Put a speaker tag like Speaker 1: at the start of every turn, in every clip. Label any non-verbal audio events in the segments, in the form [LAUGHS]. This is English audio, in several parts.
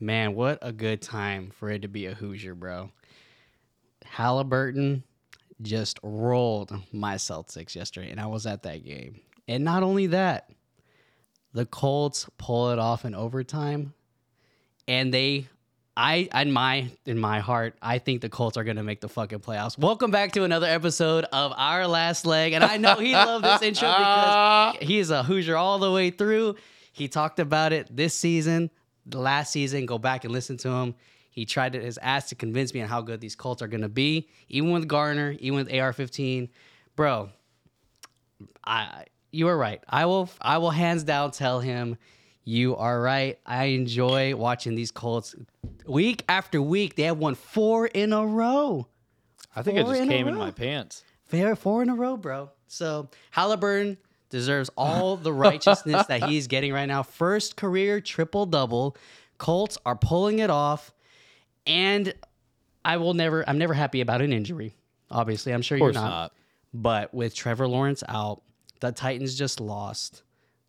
Speaker 1: Man, what a good time for it to be a Hoosier, bro. Halliburton just rolled my Celtics yesterday, and I was at that game. And not only that, the Colts pull it off in overtime, and they, I, in my in my heart, I think the Colts are gonna make the fucking playoffs. Welcome back to another episode of Our Last Leg, and I know he loved this intro because [LAUGHS] he's a Hoosier all the way through. He talked about it this season, the last season. Go back and listen to him. He tried his ass to convince me on how good these Colts are gonna be, even with Gardner, even with AR-15, bro. I you are right. I will I will hands down tell him you are right. I enjoy watching these Colts week after week. They have won four in a row.
Speaker 2: I think it
Speaker 1: Four
Speaker 2: just
Speaker 1: in
Speaker 2: came in my pants.
Speaker 1: Fair four in a row, bro. So Halliburton deserves all the righteousness that he's [LAUGHS] getting right now. First career triple double. Colts are pulling it off, and I will never. I'm never happy about an injury. Obviously, I'm sure you're not.
Speaker 2: not.
Speaker 1: But with Trevor Lawrence out, the Titans just lost.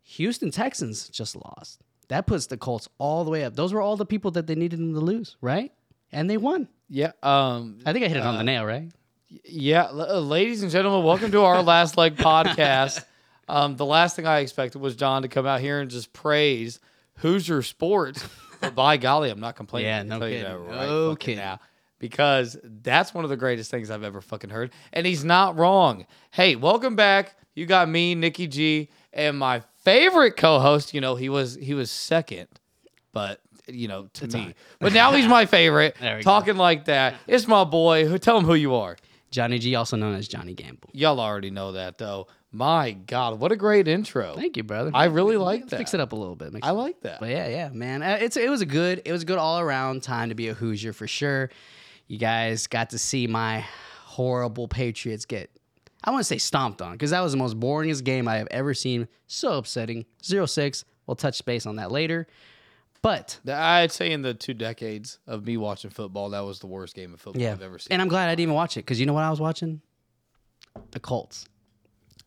Speaker 1: Houston Texans just lost. That puts the Colts all the way up. Those were all the people that they needed them to lose, right? And they won.
Speaker 2: Yeah. Um.
Speaker 1: I think I hit it on the nail, right?
Speaker 2: Yeah, uh, ladies and gentlemen, welcome to our last leg [LAUGHS] podcast. Um, the last thing I expected was John to come out here and just praise Hoosier sports. [LAUGHS] But by golly, I'm not complaining.
Speaker 1: Yeah, no kidding.
Speaker 2: that right
Speaker 1: No kidding.
Speaker 2: Now, because that's one of the greatest things I've ever fucking heard, and he's not wrong. Hey, welcome back. You got me, Nikki G, and my favorite co-host. You know, he was he was second, but you know to me, but now he's my [LAUGHS] favorite.
Speaker 1: There we go.
Speaker 2: Talking like that, it's my boy. Tell him who you are.
Speaker 1: Johnny G, also known as Johnny Gamble.
Speaker 2: Y'all already know that though. My God, what a great intro.
Speaker 1: Thank you, brother.
Speaker 2: I really like that.
Speaker 1: Fix it up a little bit.
Speaker 2: I like that.
Speaker 1: But yeah, yeah, man. Uh, It's it was a good it was a good all around time to be a Hoosier for sure. You guys got to see my horrible Patriots get I want to say stomped on because that was the most boringest game I have ever seen. So upsetting. 0-6. We'll touch base on that later. But
Speaker 2: I'd say in the two decades of me watching football, that was the worst game of football
Speaker 1: yeah,
Speaker 2: I've ever seen.
Speaker 1: and I'm glad I didn't even watch it because you know what I was watching? The Colts.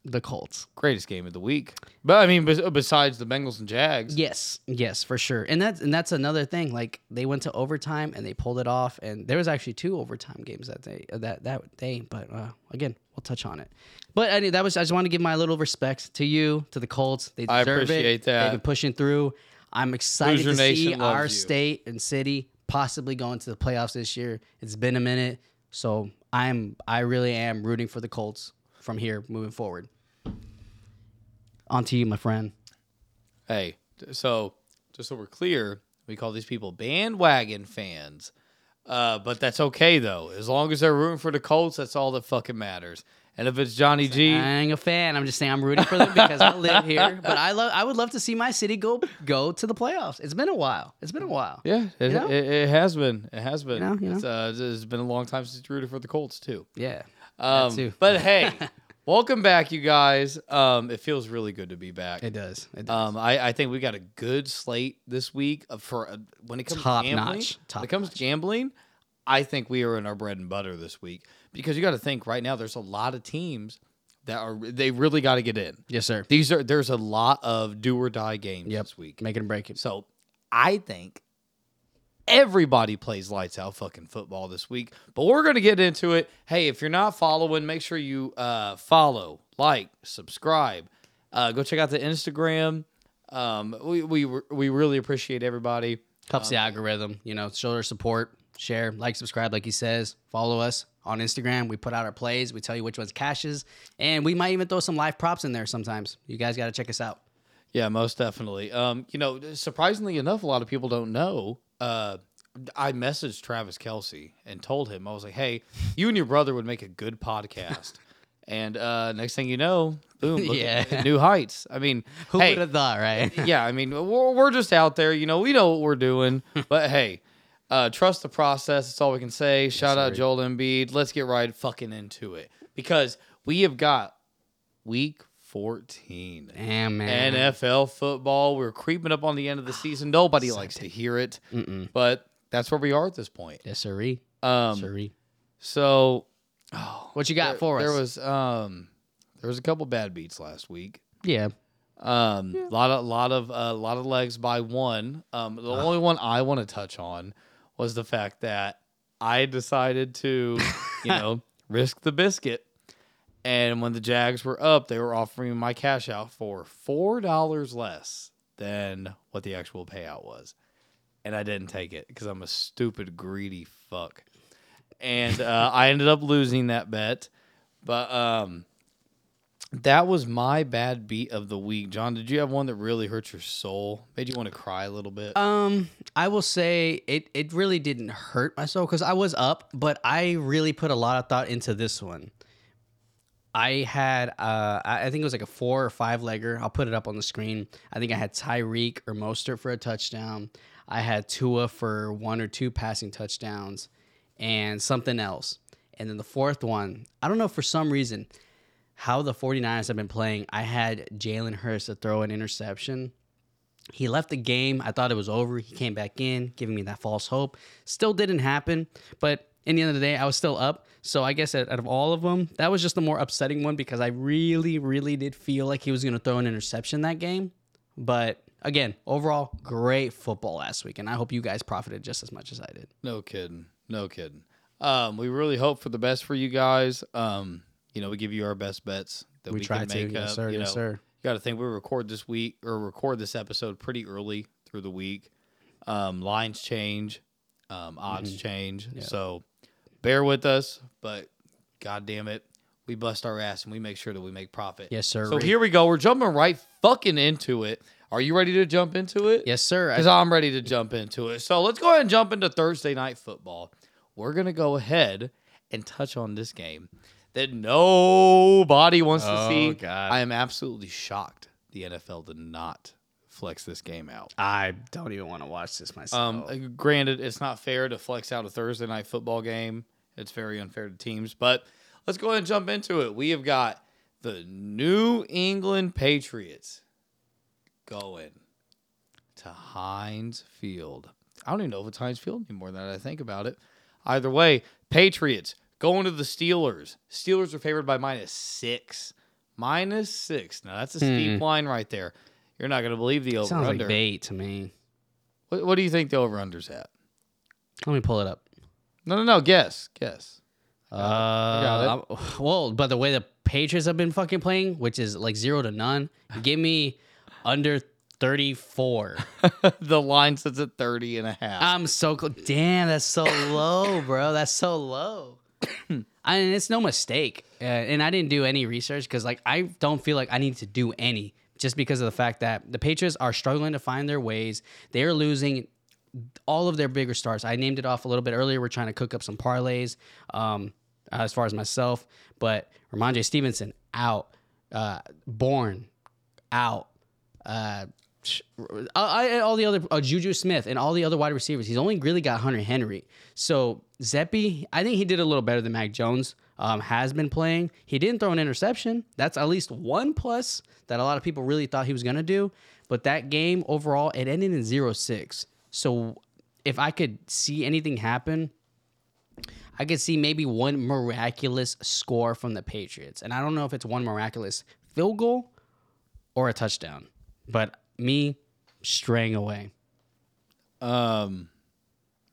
Speaker 1: The Colts.
Speaker 2: Greatest game of the week. But I mean, besides the Bengals and Jags,
Speaker 1: Yes, yes, for sure. And that's and that's another thing. Like they went to overtime and they pulled it off. And there was actually two overtime games that day. uh, That that day. But uh, again, we'll touch on it. But I mean, that was I just want to give my little respect to you, to the Colts. They
Speaker 2: I
Speaker 1: deserve
Speaker 2: appreciate
Speaker 1: it.
Speaker 2: that.
Speaker 1: They've been pushing through. I'm excited
Speaker 2: Hoosier
Speaker 1: to see
Speaker 2: Nation loves
Speaker 1: our
Speaker 2: you.
Speaker 1: state and city possibly going to the playoffs this year. It's been a minute, so I'm I really am rooting for the Colts from here moving forward. On to you, my friend.
Speaker 2: hey, so just so we're clear, we call these people bandwagon fans. Uh, but that's okay though. As long as they're rooting for the Colts, that's all that fucking matters. And if it's Johnny G,
Speaker 1: I ain't a fan. I'm just saying I'm rooting for them because I live [LAUGHS] here. But I love. I would love to see my city go go to the playoffs. It's been a while. It's been a while.
Speaker 2: yeah, it,
Speaker 1: You know?
Speaker 2: it, it has been. It has been.
Speaker 1: know, you
Speaker 2: It's, uh, it's been a long time since you rooted for the Colts too.
Speaker 1: Yeah.
Speaker 2: Um,
Speaker 1: too.
Speaker 2: But hey, [LAUGHS] welcome back, you guys. Um, it feels really good to be back.
Speaker 1: It does. It does.
Speaker 2: Um, I, I think we got a good slate this week for uh, when it comes
Speaker 1: Top
Speaker 2: to gambling.
Speaker 1: notch. Top
Speaker 2: when it comes to gambling, I think we are in our bread and butter this week because you got to think right now. There's a lot of teams that are they really got to get in.
Speaker 1: yes, sir.
Speaker 2: These are there's a lot of do or die games
Speaker 1: Yep.
Speaker 2: this week.
Speaker 1: Make it and break it.
Speaker 2: So I think everybody plays lights out fucking football this week. But we're gonna get into it. Hey, if you're not following, make sure you uh, follow, like, subscribe. Uh, go check out the Instagram. Um, we we we really appreciate everybody.
Speaker 1: Helps the algorithm. You know, show their support. Share, like, subscribe, like he says. Follow us on Instagram. We put out our plays. We tell you which ones cashes, and we might even throw some live props in there sometimes. You guys got to check us out.
Speaker 2: Yeah, most definitely. Um, you know, surprisingly enough, a lot of people don't know. Uh, I messaged Travis Kelce and told him I was like, "Hey, you and your brother would make a good podcast." [LAUGHS] and uh, next thing you know, boom,
Speaker 1: Yeah. [LAUGHS]
Speaker 2: new heights. I mean,
Speaker 1: Who
Speaker 2: hey,
Speaker 1: would have thought, right?
Speaker 2: yeah, I mean, we're, we're just out there. You know, we know what we're doing, [LAUGHS] but hey. Uh, trust the process. That's all we can say. Shout out. Joel Embiid. Let's get right fucking into it because we have got week 14.
Speaker 1: Damn, man.
Speaker 2: NFL football. We're creeping up on the end of the season. Nobody likes to hear it,
Speaker 1: Mm-mm.
Speaker 2: but that's where we are at this point.
Speaker 1: Yes, sirree.
Speaker 2: Um,
Speaker 1: Sirree.
Speaker 2: so
Speaker 1: What you got
Speaker 2: there,
Speaker 1: for us?
Speaker 2: there was um, there was a couple bad beats last week.
Speaker 1: yeah.
Speaker 2: Um, lot of lot of a lot of legs by one. Um, the only one I want to touch on was the fact that I decided to, you [LAUGHS] know, risk the biscuit. And when the Jags were up, they were offering my cash out for four dollars less than what the actual payout was, and I didn't take it because I'm a stupid greedy fuck. And uh, I ended up losing that bet, but um, that was my bad beat of the week. John, did you have one that really hurt your soul? Made you want to cry a little bit?
Speaker 1: Um, I will say it. It really didn't hurt my soul because I was up, but I really put a lot of thought into this one. I had, uh, I think it was like a four or five legger. I'll put it up on the screen. I think I had Tyreek or Mostert for a touchdown. I had Tua for one or two passing touchdowns, and something else. And then the fourth one, I don't know for some reason how the 49ers have been playing. I had Jalen Hurts to throw an interception. He left the game. I thought it was over. He came back in, giving me that false hope. Still didn't happen, but in the end of the day, I was still up. So I guess out of all of them, that was just the more upsetting one because I really, really did feel like he was going to throw an interception that game. But again, overall, great football last week, and I hope you guys profited just as much as I did.
Speaker 2: no kidding. No kidding. Um, we really hope for the best for you guys. Um, you know, we give you our best bets that we,
Speaker 1: We, try
Speaker 2: can
Speaker 1: to,
Speaker 2: make
Speaker 1: yes, sir,
Speaker 2: you
Speaker 1: yes,
Speaker 2: know,
Speaker 1: sir.
Speaker 2: You got to think we record this week or record this episode pretty early through the week. Um, lines change, um, odds
Speaker 1: Mm-hmm.
Speaker 2: change. So bear with us, but god damn it, we bust our ass and we make sure that we make profit.
Speaker 1: Yes, sir.
Speaker 2: So here we go. We're jumping right fucking into it. Are you ready to jump into it?
Speaker 1: yes, sir.
Speaker 2: Because I'm ready to jump into it. So let's go ahead and jump into Thursday night football. We're gonna go ahead and touch on this game that nobody wants to
Speaker 1: Oh,
Speaker 2: see.
Speaker 1: God.
Speaker 2: I am absolutely shocked the NFL did not flex this game out.
Speaker 1: I don't even want to watch this myself.
Speaker 2: Um, uh, granted, it's not fair to flex out a Thursday night football game. It's very unfair to teams. But let's go ahead and jump into it. We have got the New England Patriots going to Heinz Field. I don't even know if it's Heinz Field anymore that I think about it. Either way, Patriots going to the Steelers. Steelers are favored by minus six. Minus six. Now that's a steep line right there. You're not going to believe the over
Speaker 1: Sounds
Speaker 2: under.
Speaker 1: like bait to me.
Speaker 2: what, what do you think the over under's at?
Speaker 1: Let me pull it up.
Speaker 2: No, no, no. Guess, guess.
Speaker 1: Uh, I'm- well, but the way the Patriots have been fucking playing, which is like zero to none, give me under 34. [LAUGHS]
Speaker 2: the line sits at 30 and a half.
Speaker 1: I'm so close. Damn, that's so low, bro. That's so low. [COUGHS] I mean, it's no mistake. Uh, and I didn't do any research because, like, I don't feel like I need to do any just because of the fact that the Patriots are struggling to find their ways. They are losing all of their bigger stars. I named it off a little bit earlier. We're trying to cook up some parlays um, as far as myself, but Rhamondre Stevenson out, uh, Bourne out, uh, I, I- all the other uh, Juju Smith and all the other wide receivers. He's only really got Hunter Henry. So Zappe, I think he did a little better than Mac Jones. Um, has been playing. He didn't throw an interception. That's at least one plus that a lot of people really thought he was gonna do. But that game overall, it ended in 0-6. So if I could see anything happen, I could see maybe one miraculous score from the Patriots. And I don't know if it's one miraculous field goal or a touchdown. But me straying away.
Speaker 2: um,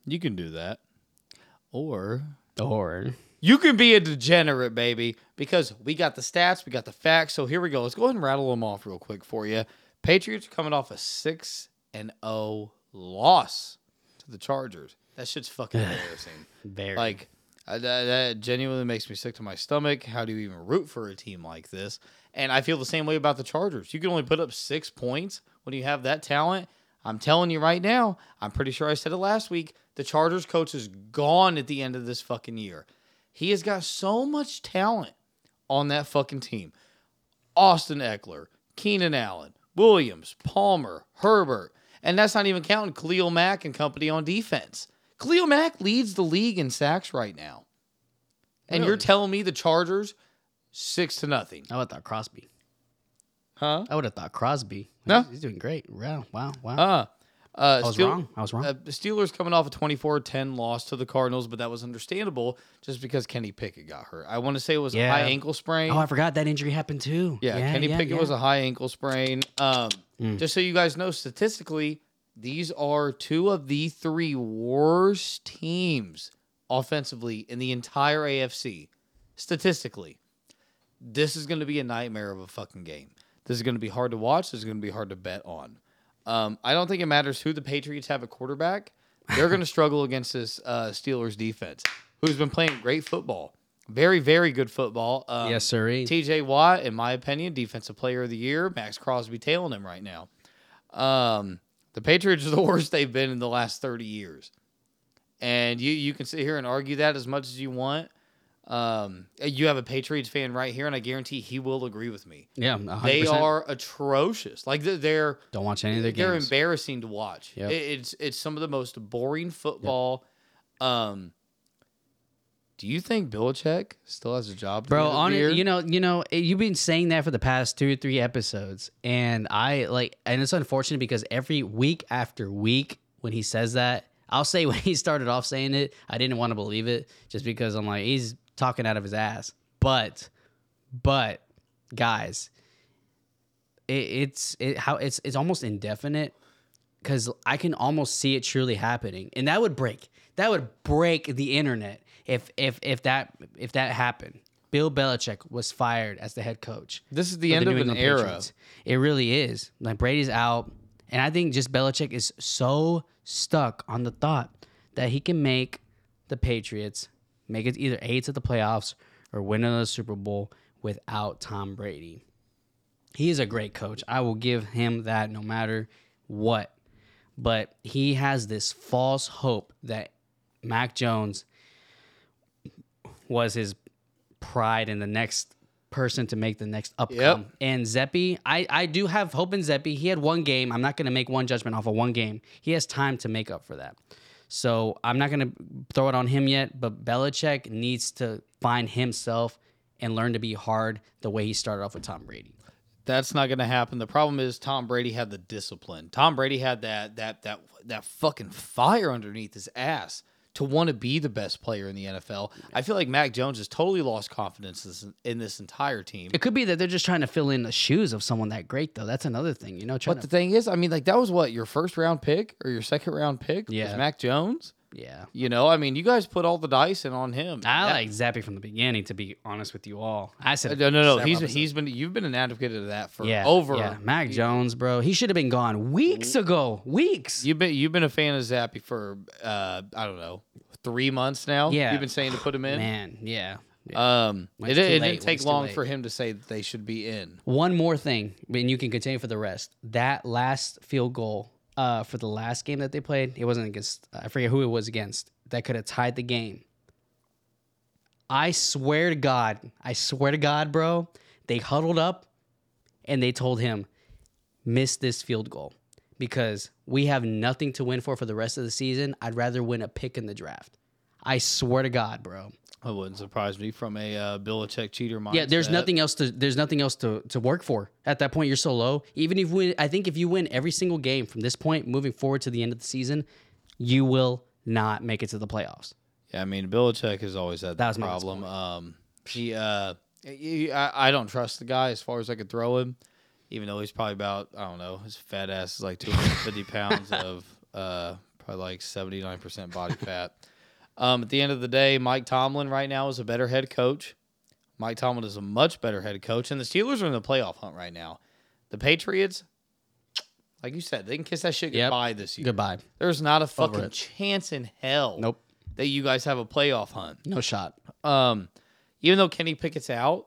Speaker 2: you can do that. Or
Speaker 1: Or
Speaker 2: you can be a degenerate, baby, because we got the stats, we got the facts. So here we go. Let's go ahead and rattle them off real quick for you. Patriots are coming off a 6 and 0 loss to the Chargers. That shit's fucking [SIGHS] embarrassing.
Speaker 1: very
Speaker 2: Like that, that genuinely makes me sick to my stomach. How do you even root for a team like this? And I feel the same way about the Chargers. You can only put up six points when you have that talent. I'm telling you right now. I'm pretty sure I said it last week. The Chargers coach is gone at the end of this fucking year. He has got so much talent on that fucking team. Austin Ekeler, Keenan Allen, Williams, Palmer, Herbert, and that's not even counting Khalil Mack and company on defense. Khalil Mack leads the league in sacks right now. And you're telling me the Chargers six to nothing.
Speaker 1: How about that Crosby.
Speaker 2: Huh?
Speaker 1: I would have thought Crosby.
Speaker 2: No.
Speaker 1: He's, he's doing great. Wow, wow, wow.
Speaker 2: Uh Uh,
Speaker 1: I was
Speaker 2: Steel-
Speaker 1: wrong. I was wrong.
Speaker 2: Uh, Steelers coming off a 24-10 loss to the Cardinals, but that was understandable just because Kenny Pickett got hurt. I want to say it was
Speaker 1: Yeah.
Speaker 2: a high ankle sprain.
Speaker 1: oh, I forgot that injury happened too.
Speaker 2: yeah, Kenny Pickett was a high ankle sprain. Um,
Speaker 1: Mm.
Speaker 2: Just so you guys know, statistically, these are two of the three worst teams offensively in the entire AFC. Statistically, this is going to be a nightmare of a fucking game. This is going to be hard to watch. This is going to be hard to bet on. Um, I don't think it matters who the Patriots have a quarterback. They're going [LAUGHS] to struggle against this uh, Steelers defense, who's been playing great football, very, very good football. Um,
Speaker 1: yes, sir.
Speaker 2: TJ Watt, in my opinion, defensive player of the year. Maxx Crosby tailing him right now. Um, the Patriots are the [LAUGHS] worst they've been in the last 30 years. And you you can sit here and argue that as much as you want. Um, you have a Patriots fan right here, and I guarantee he will agree with me.
Speaker 1: Yeah, 100%.
Speaker 2: They are atrocious. Like they're they're,
Speaker 1: Don't watch any of their
Speaker 2: they're
Speaker 1: games.
Speaker 2: embarrassing to watch.
Speaker 1: Yep.
Speaker 2: It's it's some of the most boring football. Um, do you think Belichick still has a job,
Speaker 1: Bro, on it, you know, you know, eh, you've been saying that for the past two or three episodes, and I like, and it's unfortunate because every week after week, when he says that, I'll say [LAUGHS] when he started off saying it, I didn't want to believe it, just because I'm like, he's talking out of his ass. But, but, guys, it, it's it how it's it's almost indefinite because I can almost see it truly happening, and that would break that would break the internet if if if that if that happened. Bill Belichick was fired as the head coach.
Speaker 2: This is the end
Speaker 1: New
Speaker 2: of an
Speaker 1: England
Speaker 2: era.
Speaker 1: Patriots. It really is. Like Brady's out, and I think just Belichick is so stuck on the thought that he can make the Patriots make it either eight to the playoffs or win another Super Bowl without Tom Brady. He is a great coach. I will give him that no matter what. But he has this false hope that Mac Jones was his pride and the next person to make the next upcome.
Speaker 2: Yep.
Speaker 1: And Zappe, I, I do have hope in Zappe. He had one game. I'm not going to make one judgment off of one game. He has time to make up for that. So I'm not going to throw it on him yet, but Belichick needs to find himself and learn to be hard the way he started off with Tom Brady.
Speaker 2: That's not going to happen. The problem is Tom Brady had the discipline. Tom Brady had that that that that fucking fire underneath his ass to want to be the best player in the NFL. I feel like Mac Jones has totally lost confidence in this entire team.
Speaker 1: It could be that they're just trying to fill in the shoes of someone that great, though. That's another thing, you know.
Speaker 2: But
Speaker 1: to,
Speaker 2: the thing is, I mean, like that was what your first round pick or your second round pick was Mac Jones.
Speaker 1: Yeah,
Speaker 2: You know, I mean, you guys put all the dice in on him.
Speaker 1: I
Speaker 2: That-
Speaker 1: like Zappe from the beginning. To be honest with you all, I said
Speaker 2: no, no, no.
Speaker 1: several
Speaker 2: He's
Speaker 1: episodes.
Speaker 2: he's been you've been an advocate of that for
Speaker 1: yeah
Speaker 2: over.
Speaker 1: yeah. Mac Jones, bro. He should have been gone weeks ago. Weeks.
Speaker 2: You've been you've been a fan of Zappe for uh I don't know three months now.
Speaker 1: Yeah.
Speaker 2: you've been saying to put him in.
Speaker 1: Man, yeah. yeah.
Speaker 2: Um, it, it didn't take long for him to say that they should be in.
Speaker 1: One more thing, and you can continue for the rest. That last field goal uh, for the last game that they played, it wasn't against, I forget who it was against, that could have tied the game. I swear to God, I swear to God, bro, they huddled up and they told him, miss this field goal because we have nothing to win for for the rest of the season. I'd rather win a pick in the draft. I swear to God, bro.
Speaker 2: That wouldn't surprise me from a uh, Belichick cheater mindset.
Speaker 1: Yeah, there's nothing else to there's nothing else to, to work for. At that point, you're so low. Even if we, I think if you win every single game from this point moving forward to the end of the season, you will not make it to the playoffs.
Speaker 2: Yeah, I mean, Belichick has always had
Speaker 1: That
Speaker 2: that, problem. Um, he, uh, he, I, I don't trust the guy as far as I could throw him, even though he's probably about I don't know, his fat ass is like 250 pounds [LAUGHS] of uh, probably like 79 percent body fat. Um, at the end of the day, Mike Tomlin right now is a better head coach. Mike Tomlin is a much better head coach, and the Steelers are in the playoff hunt right now. The Patriots, like you said, they can kiss that shit
Speaker 1: Yep.
Speaker 2: goodbye this year.
Speaker 1: Goodbye.
Speaker 2: There's not a fucking chance in hell
Speaker 1: Nope.
Speaker 2: that you guys have a playoff hunt.
Speaker 1: No shot.
Speaker 2: Um, even though Kenny Pickett's out,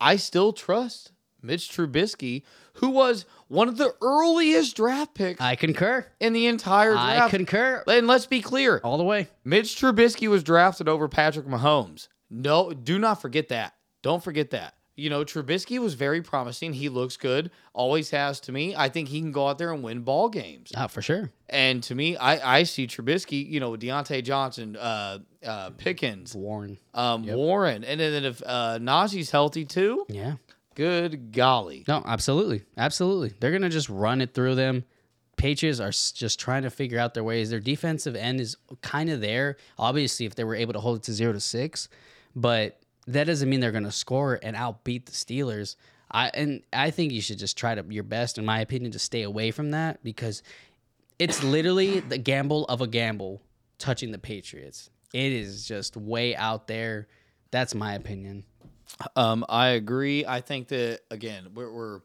Speaker 2: I still trust Mitch Trubisky, who was one of the earliest draft picks
Speaker 1: I concur.
Speaker 2: in the entire
Speaker 1: I
Speaker 2: draft.
Speaker 1: concur
Speaker 2: and let's be clear,
Speaker 1: all the way.
Speaker 2: Mitch Trubisky was drafted over Patrick Mahomes. No, do not forget that. Don't forget that. You know, Trubisky was very promising. He looks good. Always has to me. I think he can go out there and win ball games.
Speaker 1: Ah, for sure.
Speaker 2: And to me, I, I see Trubisky, you know, Diontae Johnson, uh, uh, Pickens,
Speaker 1: Warren.
Speaker 2: um, Warren, and then if uh, Najee's healthy too,
Speaker 1: Yeah.
Speaker 2: Good golly.
Speaker 1: No, absolutely. Absolutely. They're going to just run it through them. Patriots are just trying to figure out their ways. Their defensive end is kind of there. Obviously, if they were able to hold it to zero to six, but that doesn't mean they're going to score and outbeat the Steelers. I and I think you should just try to your best, in my opinion, to stay away from that because it's literally the gamble of a gamble touching the Patriots. It is just way out there. That's my opinion.
Speaker 2: Um, I agree. I think that again, we're we're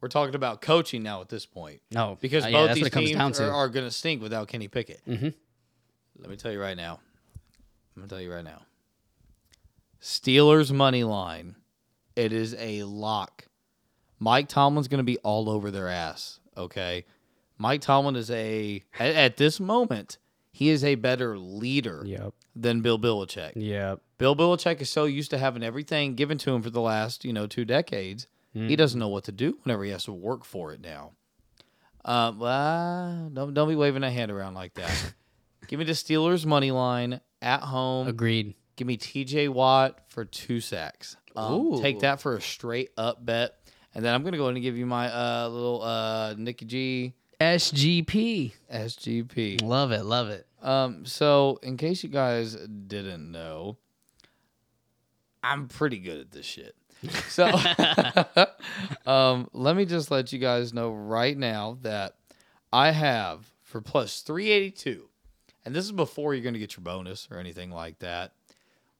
Speaker 2: we're talking about coaching now at this point
Speaker 1: No,
Speaker 2: because
Speaker 1: uh,
Speaker 2: both
Speaker 1: yeah, that's
Speaker 2: these teams are, are going to stink without Kenny Pickett.
Speaker 1: Mhm.
Speaker 2: Let me tell you right now. I'm going to tell you right now. Steelers money line. It is a lock. Mike Tomlin's going to be all over their ass. Okay, Mike Tomlin is a at, at this moment he is a better leader
Speaker 1: Yep.
Speaker 2: Than Bill Belichick.
Speaker 1: Yeah.
Speaker 2: Bill Belichick is so used to having everything given to him for the last, you know, two decades. He doesn't know what to do whenever he has to work for it now. Um, well, don't don't be waving a hand around like that. [LAUGHS] Give me the Steelers money line at home.
Speaker 1: Agreed.
Speaker 2: Give me T.J. Watt for two sacks. Um, take that for a straight up bet, and then I'm gonna go ahead and give you my uh, little uh, Nicky G
Speaker 1: SGP.
Speaker 2: SGP.
Speaker 1: Love it. Love it.
Speaker 2: Um, so in case you guys didn't know, I'm pretty good at this shit. So [LAUGHS] um, let me just let you guys know right now that I have for plus 382, and this is before you're going to get your bonus or anything like that.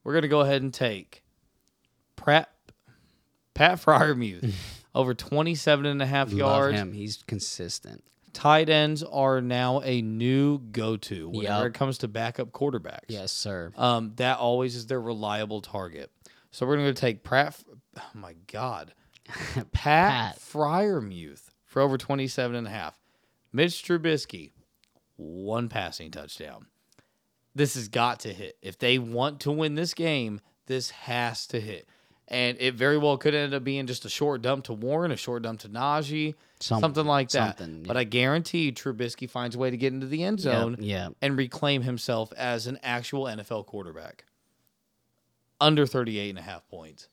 Speaker 2: We're going to go ahead and take Pratt, Pat Freiermuth [LAUGHS] over 27 and a half
Speaker 1: Love
Speaker 2: yards.
Speaker 1: him. He's consistent.
Speaker 2: Tight ends are now a new go-to whenever
Speaker 1: Yep.
Speaker 2: it comes to backup quarterbacks.
Speaker 1: Yes, sir.
Speaker 2: Um, that always is their reliable target. So we're going to take Pratt. Oh my God, [LAUGHS] Pat,
Speaker 1: Pat.
Speaker 2: Freiermuth for over 27 and a half. Mitch Trubisky, one passing touchdown. This has got to hit. If they want to win this game, this has to hit. And it very well could end up being just a short dump to Warren, a short dump to Najee,
Speaker 1: Some-
Speaker 2: something like that.
Speaker 1: something,
Speaker 2: But. I guarantee Trubisky finds a way to get into the end zone
Speaker 1: yeah.
Speaker 2: and reclaim himself as an actual NFL quarterback. Under 38 and a half points.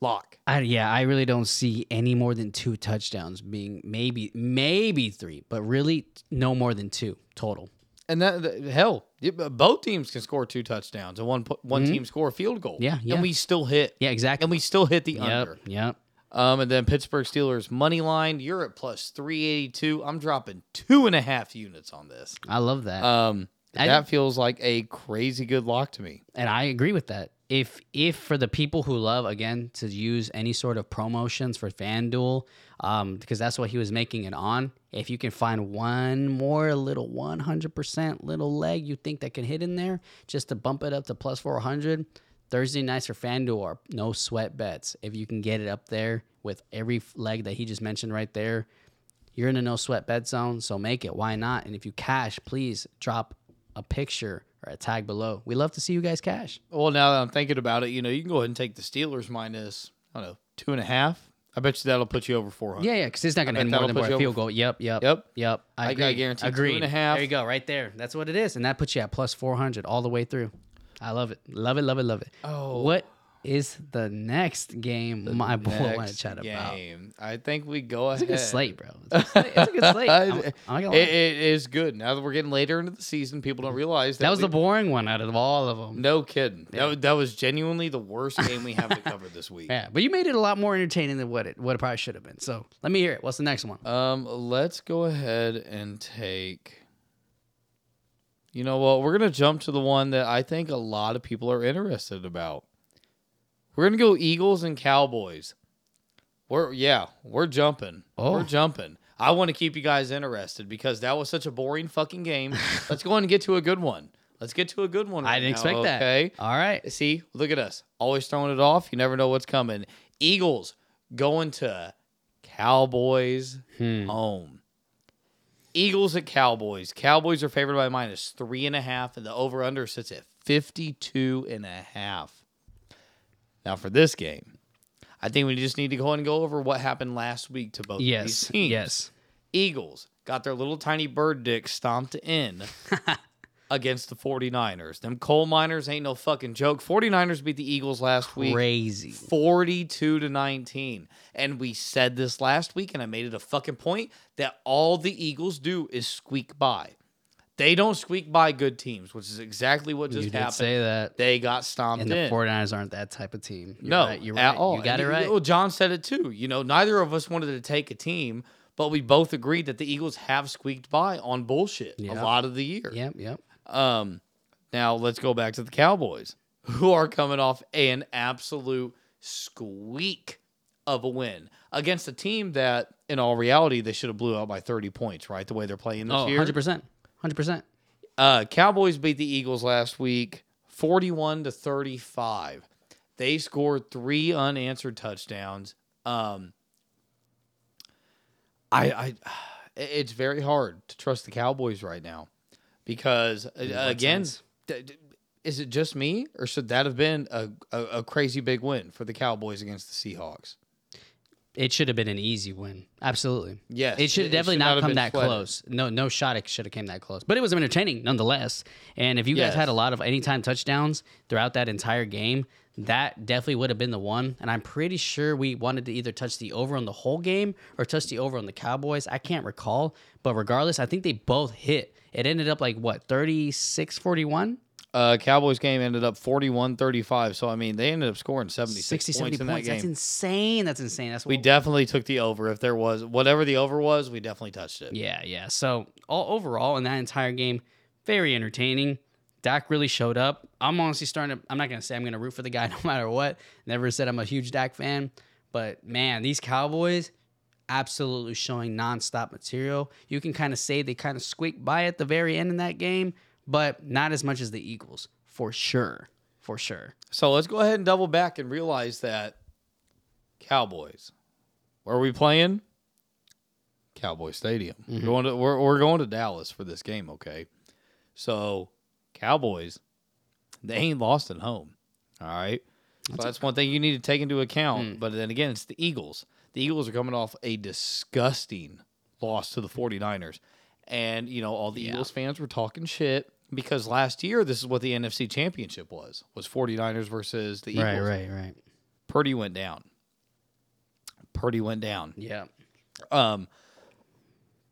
Speaker 2: Lock.
Speaker 1: I, yeah, I really don't see any more than two touchdowns being maybe maybe three, but really no more than two total.
Speaker 2: And that, that- hell, yeah, both teams can score two touchdowns and one one team score a field goal.
Speaker 1: Mm-hmm. Yeah, yeah.
Speaker 2: And we still hit.
Speaker 1: Yeah, exactly.
Speaker 2: And we still hit the
Speaker 1: yep,
Speaker 2: under.
Speaker 1: yep.
Speaker 2: Um, and then Pittsburgh Steelers money line. You're at plus 382. I'm dropping two and a half units on this.
Speaker 1: I love that.
Speaker 2: Um,
Speaker 1: I-
Speaker 2: that feels like a crazy good lock to me.
Speaker 1: and I agree with that. If if for the people who love again to use any sort of promotions for FanDuel, um, because that's what he was making it on. If you can find one more little one hundred percent little leg you think that can hit in there, just to bump it up to plus four hundred. Thursday nights for FanDuel are no sweat bets. If you can get it up there with every leg that he just mentioned right there, you're in a no sweat bet zone. So make it. Why not? And if you cash, please drop a picture or a tag below. We love to see you guys cash.
Speaker 2: Well, now that I'm thinking about it, you know, you can go ahead and take the Steelers minus, I don't know, two and a half. I bet you that'll put you over 400.
Speaker 1: Yeah, yeah, because it's not going to hit more than a field goal. Yep, yep,
Speaker 2: Yep.
Speaker 1: yep.
Speaker 2: I- I
Speaker 1: agree.
Speaker 2: guarantee two
Speaker 1: Agreed.
Speaker 2: and a half.
Speaker 1: There you go, right there. That's what it is, and that puts you at plus four hundred all the way through. I love it, love it, love it, love it.
Speaker 2: Oh.
Speaker 1: what is the next game my boy want to chat about?
Speaker 2: game. I think we go ahead.
Speaker 1: It's a good slate, bro. [LAUGHS] It's a good slate. It's a good slate. I'm, [LAUGHS] I'm not gonna lie.
Speaker 2: It, it is good. Now that we're getting later into the season, people don't realize that,
Speaker 1: that was
Speaker 2: we-
Speaker 1: the boring one out of all of them.
Speaker 2: No kidding. That, that was genuinely the worst game we have to [LAUGHS] cover this week.
Speaker 1: Yeah, but you made it a lot more entertaining than what it what it probably should have been. So let me hear it. What's the next one?
Speaker 2: Um, let's go ahead and take. You know what? We're gonna jump to the one that I think a lot of people are interested about. We're gonna go Eagles and Cowboys. We're yeah, we're jumping.
Speaker 1: Oh.
Speaker 2: We're jumping. I want to keep you guys interested because that was such a boring fucking game. [LAUGHS] Let's go on and get to a good one. Let's get to a good one.
Speaker 1: I didn't
Speaker 2: now,
Speaker 1: expect that.
Speaker 2: Okay.
Speaker 1: All right.
Speaker 2: See, look at us. Always throwing it off. You never know what's coming. Eagles going to Cowboys
Speaker 1: Hmm.
Speaker 2: home. Eagles at Cowboys. Cowboys are favored by minus three and a half, and the over under sits at 52 and a half. Now, for this game, I think we just need to go ahead and go over what happened last week to both
Speaker 1: Yes.
Speaker 2: these teams.
Speaker 1: Yes.
Speaker 2: Eagles got their little tiny bird dick stomped in [LAUGHS] against the 49ers. Them coal miners ain't no fucking joke. 49ers beat the Eagles last week.
Speaker 1: Crazy.
Speaker 2: 42 to 19. And we said this last week, and I made it a fucking point that all the Eagles do is squeak by. They don't squeak by good teams, which is exactly what just happened.
Speaker 1: you did
Speaker 2: happened.
Speaker 1: say that.
Speaker 2: they got stomped
Speaker 1: And the
Speaker 2: in.
Speaker 1: 49ers aren't that type of team. You're
Speaker 2: no,
Speaker 1: right. You're
Speaker 2: at
Speaker 1: right.
Speaker 2: all.
Speaker 1: You got
Speaker 2: And
Speaker 1: it right.
Speaker 2: Well, John said it too. You know, neither of us wanted to take a team, but we both agreed that the Eagles have squeaked by on bullshit a lot of the year.
Speaker 1: Yep, yep.
Speaker 2: Um, now let's go back to the Cowboys, who are coming off an absolute squeak of a win against a team that, in all reality, they should have blew out by 30 points, right? The way they're playing this
Speaker 1: Oh,
Speaker 2: year.
Speaker 1: 100%. 100%.
Speaker 2: Uh, Cowboys beat the Eagles last week, 41 to 35. They scored three unanswered touchdowns. Um, I, I, [SIGHS] it's very hard to trust the Cowboys right now because uh, again,
Speaker 1: sense?
Speaker 2: th- th- is it just me or should that have been a, a, a crazy big win for the Cowboys against the Seahawks?
Speaker 1: It should have been an easy win. Absolutely.
Speaker 2: Yes,
Speaker 1: It should
Speaker 2: it
Speaker 1: definitely
Speaker 2: should
Speaker 1: not
Speaker 2: not have
Speaker 1: come that
Speaker 2: sweated.
Speaker 1: close. No, no shot it should have came that close. But it was entertaining nonetheless. And if you guys
Speaker 2: Yes.
Speaker 1: had a lot of anytime touchdowns throughout that entire game, that definitely would have been the one. And I'm pretty sure we wanted to either touch the over on the whole game or touch the over on the Cowboys. I can't recall. But regardless, I think they both hit. It ended up like what, 36 41?
Speaker 2: Uh, Cowboys game ended up 41-35. So I mean, they ended up scoring 76
Speaker 1: 60, 70
Speaker 2: points in that
Speaker 1: points.
Speaker 2: game.
Speaker 1: That's insane. That's insane. That's
Speaker 2: We definitely took the over. If there was whatever the over was, we definitely touched it.
Speaker 1: Yeah, yeah. So all overall in that entire game, very entertaining. Dak really showed up. I'm honestly starting to. I'm not gonna say I'm gonna root for the guy [LAUGHS] no matter what. Never said I'm a huge Dak fan, but man, these Cowboys absolutely showing nonstop material. You can kind of say they kind of squeaked by at the very end in that game, but not as much as the Eagles for sure, for sure.
Speaker 2: So let's go ahead and double back and realize that Cowboys. Where are we playing? Cowboy Stadium. We're going to we're, we're going to Dallas for this game, okay? So Cowboys, they ain't lost at home. All right. So that's one thing you need to take into account. Mm. But then again, it's the Eagles. The Eagles are coming off a disgusting loss to the 49ers. And, you know, all the
Speaker 1: Yeah.
Speaker 2: Eagles fans were talking shit because last year this is what the NFC championship was. Was 49ers versus the Eagles.
Speaker 1: Right, right, right.
Speaker 2: Purdy went down. Purdy went down.
Speaker 1: Yeah.
Speaker 2: Um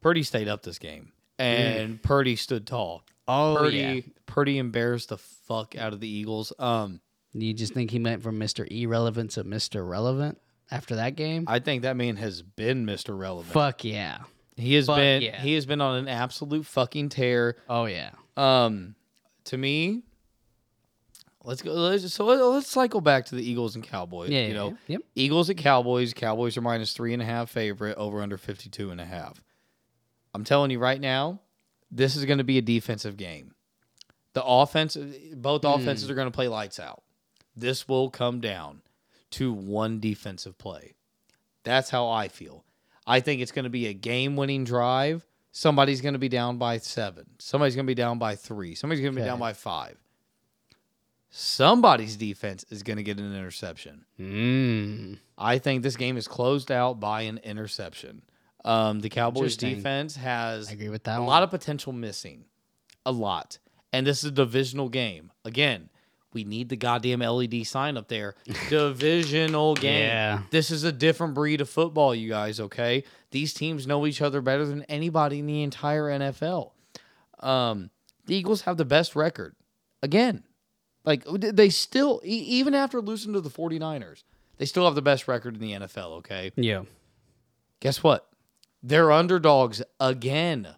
Speaker 2: Purdy stayed up this game. And Purdy stood tall.
Speaker 1: Oh
Speaker 2: Purdy
Speaker 1: yeah.
Speaker 2: Purdy embarrassed the fuck out of the Eagles. Um
Speaker 1: You just think he went from Mr. Irrelevant to Mr. Relevant after that game?
Speaker 2: I think that man has been Mr. Relevant.
Speaker 1: Fuck yeah.
Speaker 2: He has
Speaker 1: Fuck
Speaker 2: been
Speaker 1: yeah.
Speaker 2: he has been on an absolute fucking tear.
Speaker 1: Oh yeah.
Speaker 2: Um, to me, let's go. Let's, so let- let's cycle back to the Eagles and Cowboys.
Speaker 1: Yeah,
Speaker 2: you
Speaker 1: yeah,
Speaker 2: know,
Speaker 1: yeah. Yep.
Speaker 2: Eagles and Cowboys. Cowboys are minus three and a half favorite over under 52 and a half. I'm telling you right now, this is going to be a defensive game. The offense, both
Speaker 1: Hmm.
Speaker 2: offenses are going to play lights out. This will come down to one defensive play. That's how I feel. I think it's going to be a game winning drive. Somebody's going to be down by seven. Somebody's going to be down by three. Somebody's going to be down by five. Somebody's defense is going to get an interception.
Speaker 1: Mm.
Speaker 2: I think this game is closed out by an interception. Um, the Cowboys defense has
Speaker 1: I agree with that
Speaker 2: a
Speaker 1: one.
Speaker 2: lot of potential missing. A lot. And this is a divisional game. Again, we need the goddamn LED sign up there. divisional [LAUGHS] game.
Speaker 1: Yeah.
Speaker 2: This is a different breed of football, you guys, okay? These teams know each other better than anybody in the entire NFL. Um, the Eagles have the best record. Again, like they still, e- even after losing to the 49ers, they still have the best record in the NFL, okay?
Speaker 1: Yeah.
Speaker 2: Guess what? They're underdogs again.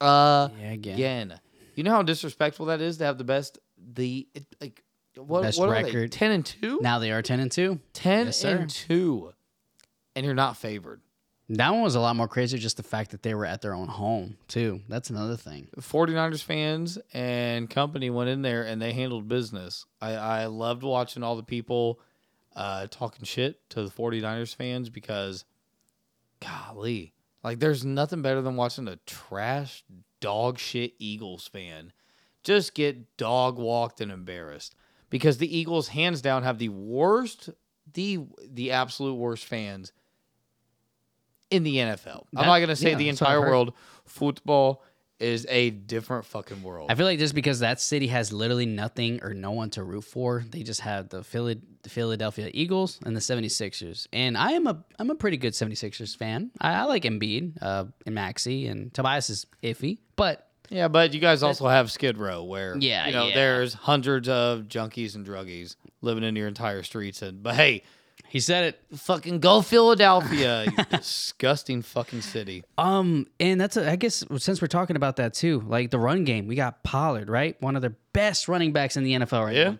Speaker 2: Uh,
Speaker 1: Yeah, again.
Speaker 2: again. You know how disrespectful that is to have the best the it, like what
Speaker 1: Best
Speaker 2: what are they?
Speaker 1: record.
Speaker 2: 10 and 2?
Speaker 1: Now they are 10 and 2.
Speaker 2: 10
Speaker 1: Yes,
Speaker 2: and 2. And you're not favored.
Speaker 1: That one was a lot more crazy just the fact that they were at their own home, too. That's another thing.
Speaker 2: 49ers fans and company went in there and they handled business. I, I loved watching all the people uh, talking shit to the 49ers fans because, golly, like there's nothing better than watching a trash dog shit Eagles fan just get dog walked and embarrassed because the Eagles hands down have the worst, the the absolute worst fans in the NFL. I'm not gonna say
Speaker 1: yeah,
Speaker 2: the
Speaker 1: that's what I've
Speaker 2: entire world, football is a different fucking world.
Speaker 1: I feel like just because that city has literally nothing or no one to root for, they just have the, Philly, the Philadelphia Eagles and the 76ers. And I am a I'm a pretty good 76ers fan. I, I like Embiid uh, and Maxey, and Tobias is iffy, but
Speaker 2: yeah, but you guys also have Skid Row, where
Speaker 1: Yeah,
Speaker 2: you know
Speaker 1: yeah.
Speaker 2: there's hundreds of junkies and druggies living in your entire streets, and but hey,
Speaker 1: he said it.
Speaker 2: fucking go Philadelphia, you [LAUGHS] disgusting fucking city.
Speaker 1: Um, and that's a, I guess since we're talking about that too, like the run game, we got Pollard, right? One of the best running backs in the NFL right
Speaker 2: Yeah.
Speaker 1: now.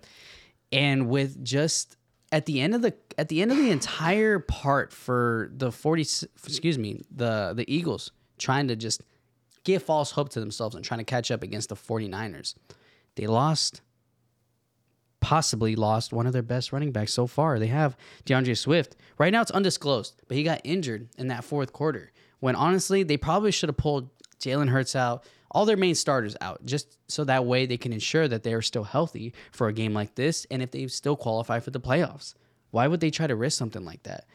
Speaker 1: And with just at the end of the at the end of the entire part for the 40 excuse me, the the Eagles trying to just give false hope to themselves and trying to catch up against the 49ers. They lost possibly lost one of their best running backs so far. They have D'Andre Swift. Right now it's undisclosed, but he got injured in that fourth quarter. When honestly, they probably should have pulled Jalen Hurts out, all their main starters out, just so that way they can ensure that they are still healthy for a game like this and if they still qualify for the playoffs. Why would they try to risk something like that?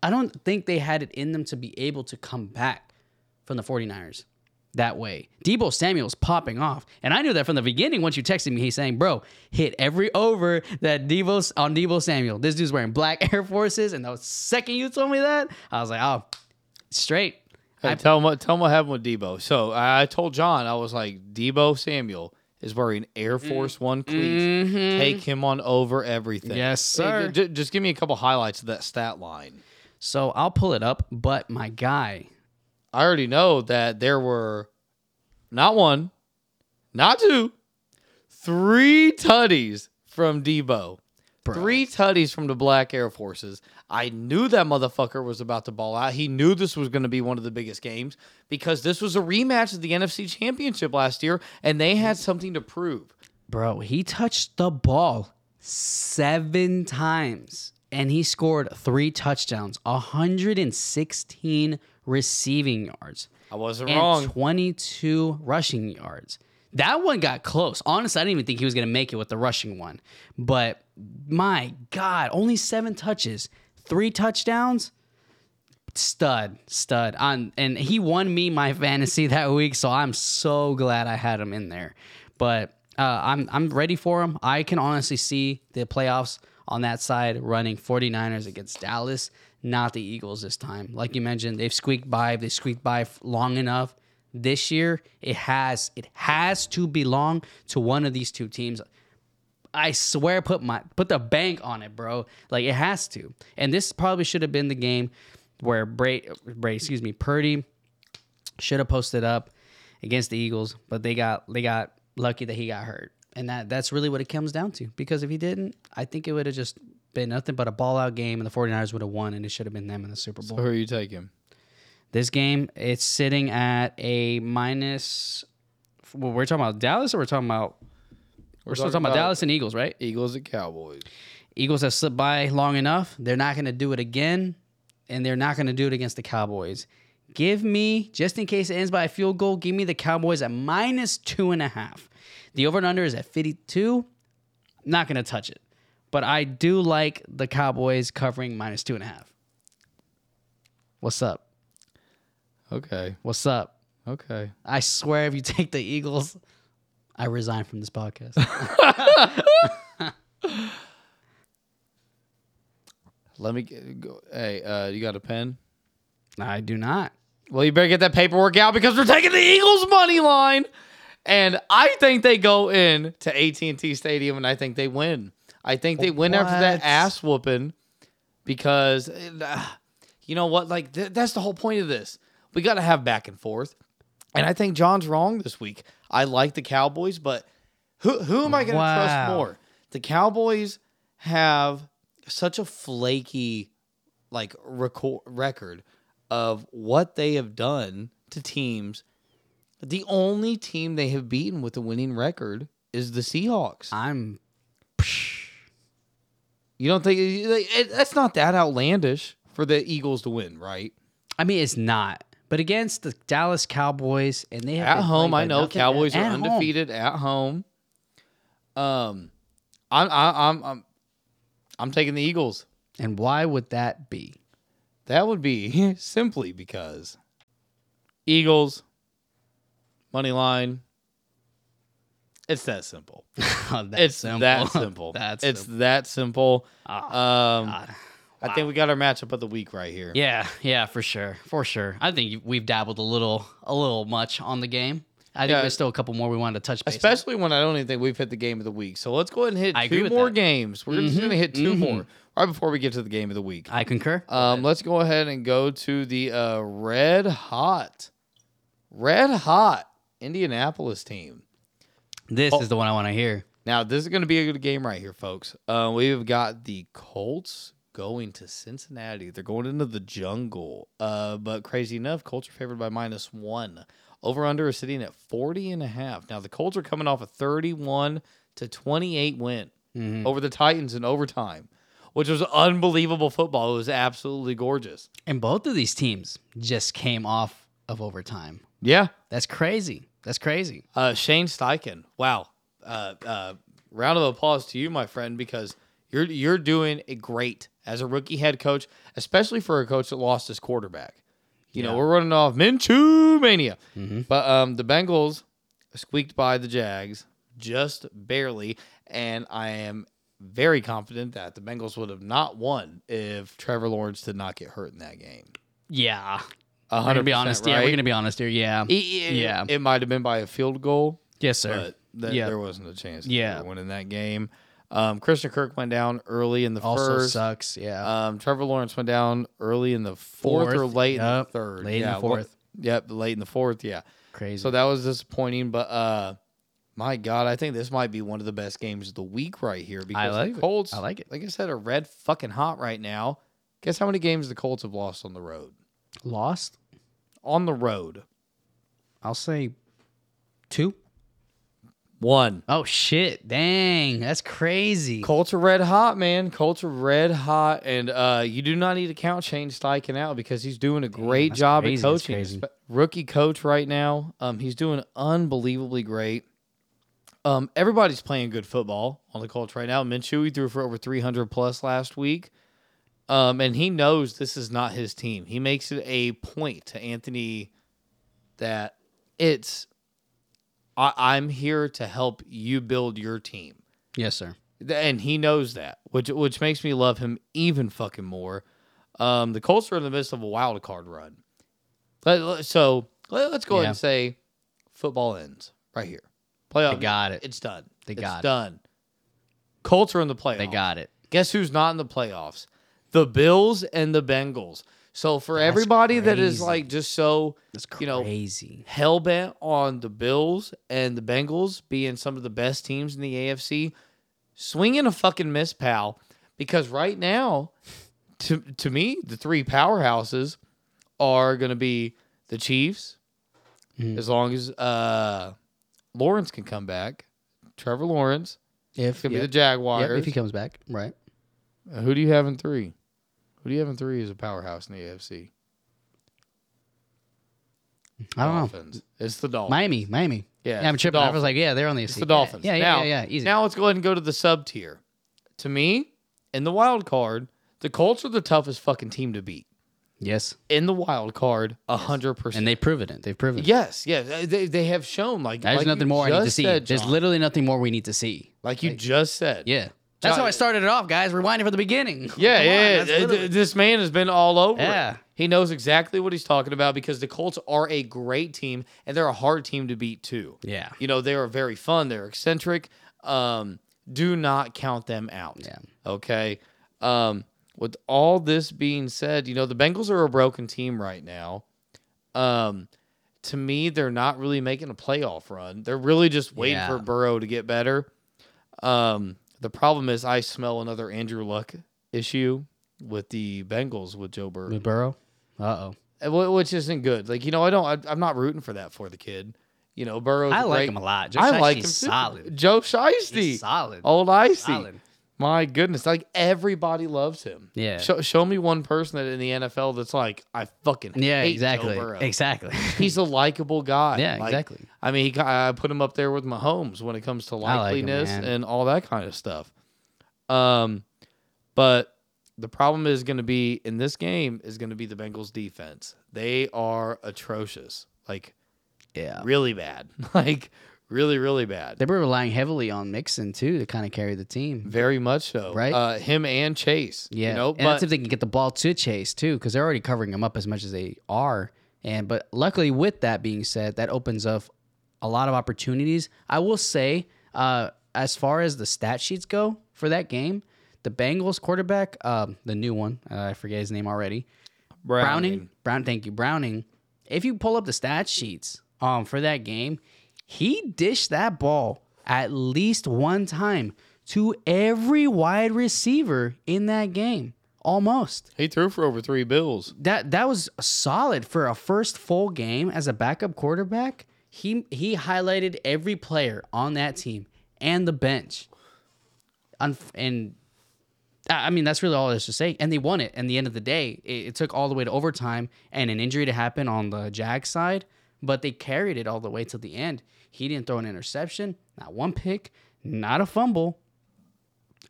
Speaker 1: I don't think they had it in them to be able to come back from the 49ers that way. Deebo Samuel's popping off. And I knew that from the beginning once you texted me, he's saying, bro, hit every over that Deebo's on Deebo Samuel. This dude's wearing black Air Forces. And the second you told me that, I was like, oh, straight.
Speaker 2: Hey, tell him what tell him what happened with Deebo. So I, I told John, I was like, Deebo Samuel is wearing Air Force One cleats. Take him on over everything.
Speaker 1: Mm-hmm. Yes,
Speaker 2: Hey,
Speaker 1: sir.
Speaker 2: j- just give me a couple highlights of that stat line.
Speaker 1: So I'll pull it up. But my guy,
Speaker 2: I already know that there were not one, not two, three tutties from Deebo.
Speaker 1: Bro.
Speaker 2: Three tutties from the Black Air Forces. I knew that motherfucker was about to ball out. He knew this was going to be one of the biggest games because this was a rematch of the NFC Championship last year, and they had something to prove.
Speaker 1: bro, he touched the ball seven times and he scored three touchdowns, 116 receiving yards.
Speaker 2: I wasn't
Speaker 1: and
Speaker 2: wrong.
Speaker 1: 22 rushing yards. That one got close. Honestly, I didn't even think he was going to make it with the rushing one. But my God, only seven touches, three touchdowns. Stud, stud. On and he won me my fantasy [LAUGHS] that week, so I'm so glad I had him in there. But uh, I'm I'm ready for him. I can honestly see the playoffs on that side running 49ers against Dallas, not the Eagles this time. Like you mentioned, they've squeaked by. They squeaked by long enough. This year, it has it has to belong to one of these two teams. I swear, put my put the bank on it, bro. Like it has to. And this probably should have been the game where Bray, Bray, excuse me, Purdy should have posted up against the Eagles, but they got they got lucky that he got hurt, and that that's really what it comes down to. Because if he didn't, I think it would have just been nothing but a ball out game, and the 49ers would have won, and it should have been them in the Super Bowl.
Speaker 2: So who are you taking?
Speaker 1: This game, it's sitting at a minus. Well, we're talking about Dallas, or we're talking about. We're, still
Speaker 2: talking
Speaker 1: talking about,
Speaker 2: about-
Speaker 1: Dallas and Eagles, right?
Speaker 2: Eagles and Cowboys.
Speaker 1: Eagles have slipped by long enough. They're not going to do it again, and they're not going to do it against the Cowboys. Give me, just in case it ends by a field goal, give me the Cowboys at minus two and a half. The over and under is at 52. Not going to touch it. But I do like the Cowboys covering minus two and a half. What's up?
Speaker 2: Okay.
Speaker 1: What's up?
Speaker 2: Okay.
Speaker 1: I swear if you take the Eagles, I resign from this podcast. [LAUGHS]
Speaker 2: Let me get, go. Hey, uh, you got a pen?
Speaker 1: I do not.
Speaker 2: Well, you better get that paperwork out because we're taking the Eagles money line, and I think they go in to AT and T Stadium, and I think they win. I think they win after that ass whooping because uh, [SIGHS] you know what? Like th- that's the whole point of this. We got to have back and forth, and I think John's wrong this week. I like the Cowboys, but who who am I going to trust more? The Cowboys have such a flaky like record, record of what they have done to teams. The only team they have beaten with a winning record is the Seahawks.
Speaker 1: I'm
Speaker 2: You don't think it, that's not that outlandish for the Eagles to win, right?
Speaker 1: I mean, it's not. But against the Dallas Cowboys, and they have
Speaker 2: At home, I know
Speaker 1: nothing
Speaker 2: Cowboys are
Speaker 1: home.
Speaker 2: undefeated at home. Um, I'm I, I'm I'm I'm taking the Eagles.
Speaker 1: And why would that be?
Speaker 2: That would be [LAUGHS] simply because Eagles, money line. It's that simple. [LAUGHS]
Speaker 1: That's [LAUGHS]
Speaker 2: it's
Speaker 1: simple.
Speaker 2: that simple.
Speaker 1: That's
Speaker 2: it's
Speaker 1: simple.
Speaker 2: that simple.
Speaker 1: Oh,
Speaker 2: Um,
Speaker 1: God.
Speaker 2: I think we got our matchup of the week right here.
Speaker 1: Yeah, yeah, for sure, for sure. I think we've dabbled a little, a little much on the game. I think
Speaker 2: Yeah.
Speaker 1: there's still a couple more we wanted to touch base. on.
Speaker 2: Especially when I don't even think we've hit the game of the week. So let's go ahead and hit
Speaker 1: I
Speaker 2: two more
Speaker 1: that.
Speaker 2: games. We're just
Speaker 1: Mhm,
Speaker 2: going to hit 2
Speaker 1: mhm.
Speaker 2: more right before we get to the game of the week.
Speaker 1: I concur.
Speaker 2: Um, let's go ahead and go to the uh, red hot, red hot Indianapolis team.
Speaker 1: This
Speaker 2: oh.
Speaker 1: is the one I want to hear.
Speaker 2: Now this is going to be a good game right here, folks. Uh, we've got the Colts going to Cincinnati. They're going into the jungle. Uh, but crazy enough, Colts are favored by minus one. Over under is sitting at 40 and a half. Now the Colts are coming off a 31 to 28 win
Speaker 1: Mhm.
Speaker 2: over the Titans in overtime, which was unbelievable football. It was absolutely gorgeous.
Speaker 1: And both of these teams just came off of overtime.
Speaker 2: Yeah.
Speaker 1: That's crazy. That's crazy.
Speaker 2: Uh, Shane Steichen. Wow. Uh, uh, round of applause to you, my friend, because you're you're doing a great as a rookie head coach, especially for a coach that lost his quarterback. You know, we're running off Minshew mania,
Speaker 1: Mhm.
Speaker 2: but um, the Bengals squeaked by the Jags just barely, and I am very confident that the Bengals would have not won if Trevor Lawrence did not get hurt in that game.
Speaker 1: Yeah. We're gonna be honest. Yeah, we're gonna be honest here. Yeah.
Speaker 2: It- it-
Speaker 1: Yeah.
Speaker 2: it might have been by a field goal.
Speaker 1: Yes, sir.
Speaker 2: but th-
Speaker 1: Yeah.
Speaker 2: there wasn't a chance.
Speaker 1: Yeah.
Speaker 2: Yeah, winning that game. Um, Christian Kirk went down early in the
Speaker 1: also
Speaker 2: first.
Speaker 1: sucks. Yeah.
Speaker 2: Um, Trevor Lawrence went down early in the fourth, or
Speaker 1: Fourth,
Speaker 2: late in the third.
Speaker 1: late in the
Speaker 2: yeah,
Speaker 1: fourth.
Speaker 2: Yep, late in the fourth. Yeah.
Speaker 1: Crazy.
Speaker 2: So that was disappointing, but uh, my God, I think this might be one of the best games of the week right here because
Speaker 1: like
Speaker 2: the
Speaker 1: it.
Speaker 2: Colts.
Speaker 1: I like it.
Speaker 2: Like I said, are red fucking hot right now. Guess how many games the Colts have lost on the road?
Speaker 1: Lost.
Speaker 2: On the road,
Speaker 1: I'll say two.
Speaker 2: one.
Speaker 1: Oh shit! Dang, that's crazy.
Speaker 2: Colts are red hot, man. Colts are red hot, and uh, you do not need to count Shane Steichen out because he's doing a great
Speaker 1: that's
Speaker 2: job
Speaker 1: crazy,
Speaker 2: at coaching.
Speaker 1: crazy.
Speaker 2: Spe- Rookie coach right now. Um, he's doing unbelievably great. Um, everybody's playing good football on the Colts right now. Minshew he threw for over 300 plus last week. Um, and he knows this is not his team. He makes it a point to Anthony that it's I, I'm here to help you build your team.
Speaker 1: Yes, sir.
Speaker 2: And he knows that, which which makes me love him even fucking more. Um, the Colts are in the midst of a wild card run, so let, us go ahead and say football ends right here. Playoff,
Speaker 1: They got it.
Speaker 2: It's done.
Speaker 1: They
Speaker 2: it's
Speaker 1: got it.
Speaker 2: done. Colts are in the playoffs.
Speaker 1: They got it.
Speaker 2: Guess who's not in the playoffs? The Bills and the Bengals. So for
Speaker 1: That's
Speaker 2: everybody that is like just so You know,
Speaker 1: crazy.
Speaker 2: hell bent on the Bills and the Bengals being some of the best teams in the AFC, swinging a fucking miss, pal. Because right now, to to me, the three powerhouses are going to be the Chiefs,
Speaker 1: Mhm.
Speaker 2: as long as uh, Lawrence can come back. Trevor Lawrence
Speaker 1: if
Speaker 2: could be
Speaker 1: yep.
Speaker 2: the Jaguars.
Speaker 1: Yep, if he comes back, right?
Speaker 2: Uh, Who do you have in three? Who do you have in three as a powerhouse in the AFC?
Speaker 1: I don't know.
Speaker 2: It's the Dolphins.
Speaker 1: Miami, Miami.
Speaker 2: yeah,
Speaker 1: Yeah, I'm tripping. I was
Speaker 2: Dolphins.
Speaker 1: like, yeah, they're on the
Speaker 2: It's the Dolphins.
Speaker 1: Yeah, yeah,
Speaker 2: now,
Speaker 1: yeah, yeah, Easy.
Speaker 2: Now let's go ahead and go to the sub tier. To me, in the wild card, the Colts are the toughest fucking team to beat.
Speaker 1: yes,
Speaker 2: In the wild card, a hundred percent.
Speaker 1: and they've proven it. They've proven it.
Speaker 2: Yes, yes, uh, they, they have shown like
Speaker 1: There's
Speaker 2: like
Speaker 1: nothing more I need to see.
Speaker 2: said,
Speaker 1: There's literally nothing more we need to see.
Speaker 2: like you just said.
Speaker 1: Yeah. That's how I started it off, guys. Rewinding from the beginning. [LAUGHS]
Speaker 2: Yeah,
Speaker 1: Come on,
Speaker 2: yeah.
Speaker 1: that's literally-
Speaker 2: This man has been all over. it.
Speaker 1: Yeah.
Speaker 2: He knows exactly what he's talking about because the Colts are a great team and they're a hard team to beat too.
Speaker 1: yeah.
Speaker 2: You know, they are very fun. They're eccentric. Um, do not count them out.
Speaker 1: Yeah.
Speaker 2: Okay. Um, with all this being said, you know, the Bengals are a broken team right now. Um, to me, they're not really making a playoff run. They're really just waiting
Speaker 1: Yeah.
Speaker 2: for Burrow to get better. Um, the problem is I smell another Andrew Luck issue with the Bengals with Joe Burrow,
Speaker 1: With Burrow. Uh oh.
Speaker 2: which isn't good. Like, you know, I don't, I, I'm not rooting for that for the kid. You know, Burrow.
Speaker 1: I like
Speaker 2: great-
Speaker 1: him a lot. Joe
Speaker 2: I like him too.
Speaker 1: solid.
Speaker 2: Joe Shiesty.
Speaker 1: He's solid.
Speaker 2: Old Icy.
Speaker 1: solid.
Speaker 2: My goodness, like everybody loves him.
Speaker 1: Yeah.
Speaker 2: Show, show me one person that in the NFL that's like, I fucking
Speaker 1: Yeah,
Speaker 2: hate
Speaker 1: exactly. Exactly. [LAUGHS]
Speaker 2: He's a likable guy.
Speaker 1: Yeah,
Speaker 2: Like,
Speaker 1: exactly.
Speaker 2: I mean, he, I put him up there with Mahomes when it comes to
Speaker 1: I like him,
Speaker 2: likeliness and all that kind of stuff. Um, but the problem is going to be in this game is going to be the Bengals defense. They are atrocious. Like
Speaker 1: Yeah.
Speaker 2: really bad. [LAUGHS] Like really, really bad.
Speaker 1: They were relying heavily on Mixon too to kind of carry the team.
Speaker 2: Very much so.
Speaker 1: Right?
Speaker 2: Uh, him and Chase.
Speaker 1: Yeah,
Speaker 2: You know,
Speaker 1: and
Speaker 2: but
Speaker 1: that's if they can get the ball to Chase too, because they're already covering him up as much as they are. And but luckily, with that being said, that opens up a lot of opportunities. I will say, uh, as far as the stat sheets go for that game, the Bengals quarterback, um, the new one, uh, I forget his name already, Browning. Brown, thank you, Browning. If you pull up the stat sheets um for that game, he dished that ball at least one time to every wide receiver in that game. Almost.
Speaker 2: He threw for over three bills.
Speaker 1: That that was solid for a first full game as a backup quarterback. He he highlighted every player on that team and the bench. Unf- and I mean, that's really all there's to say. And they won it. And the end of the day, it, it took all the way to overtime and an injury to happen on the Jag side, but they carried it all the way to the end. He didn't throw an interception, not one pick, not a fumble.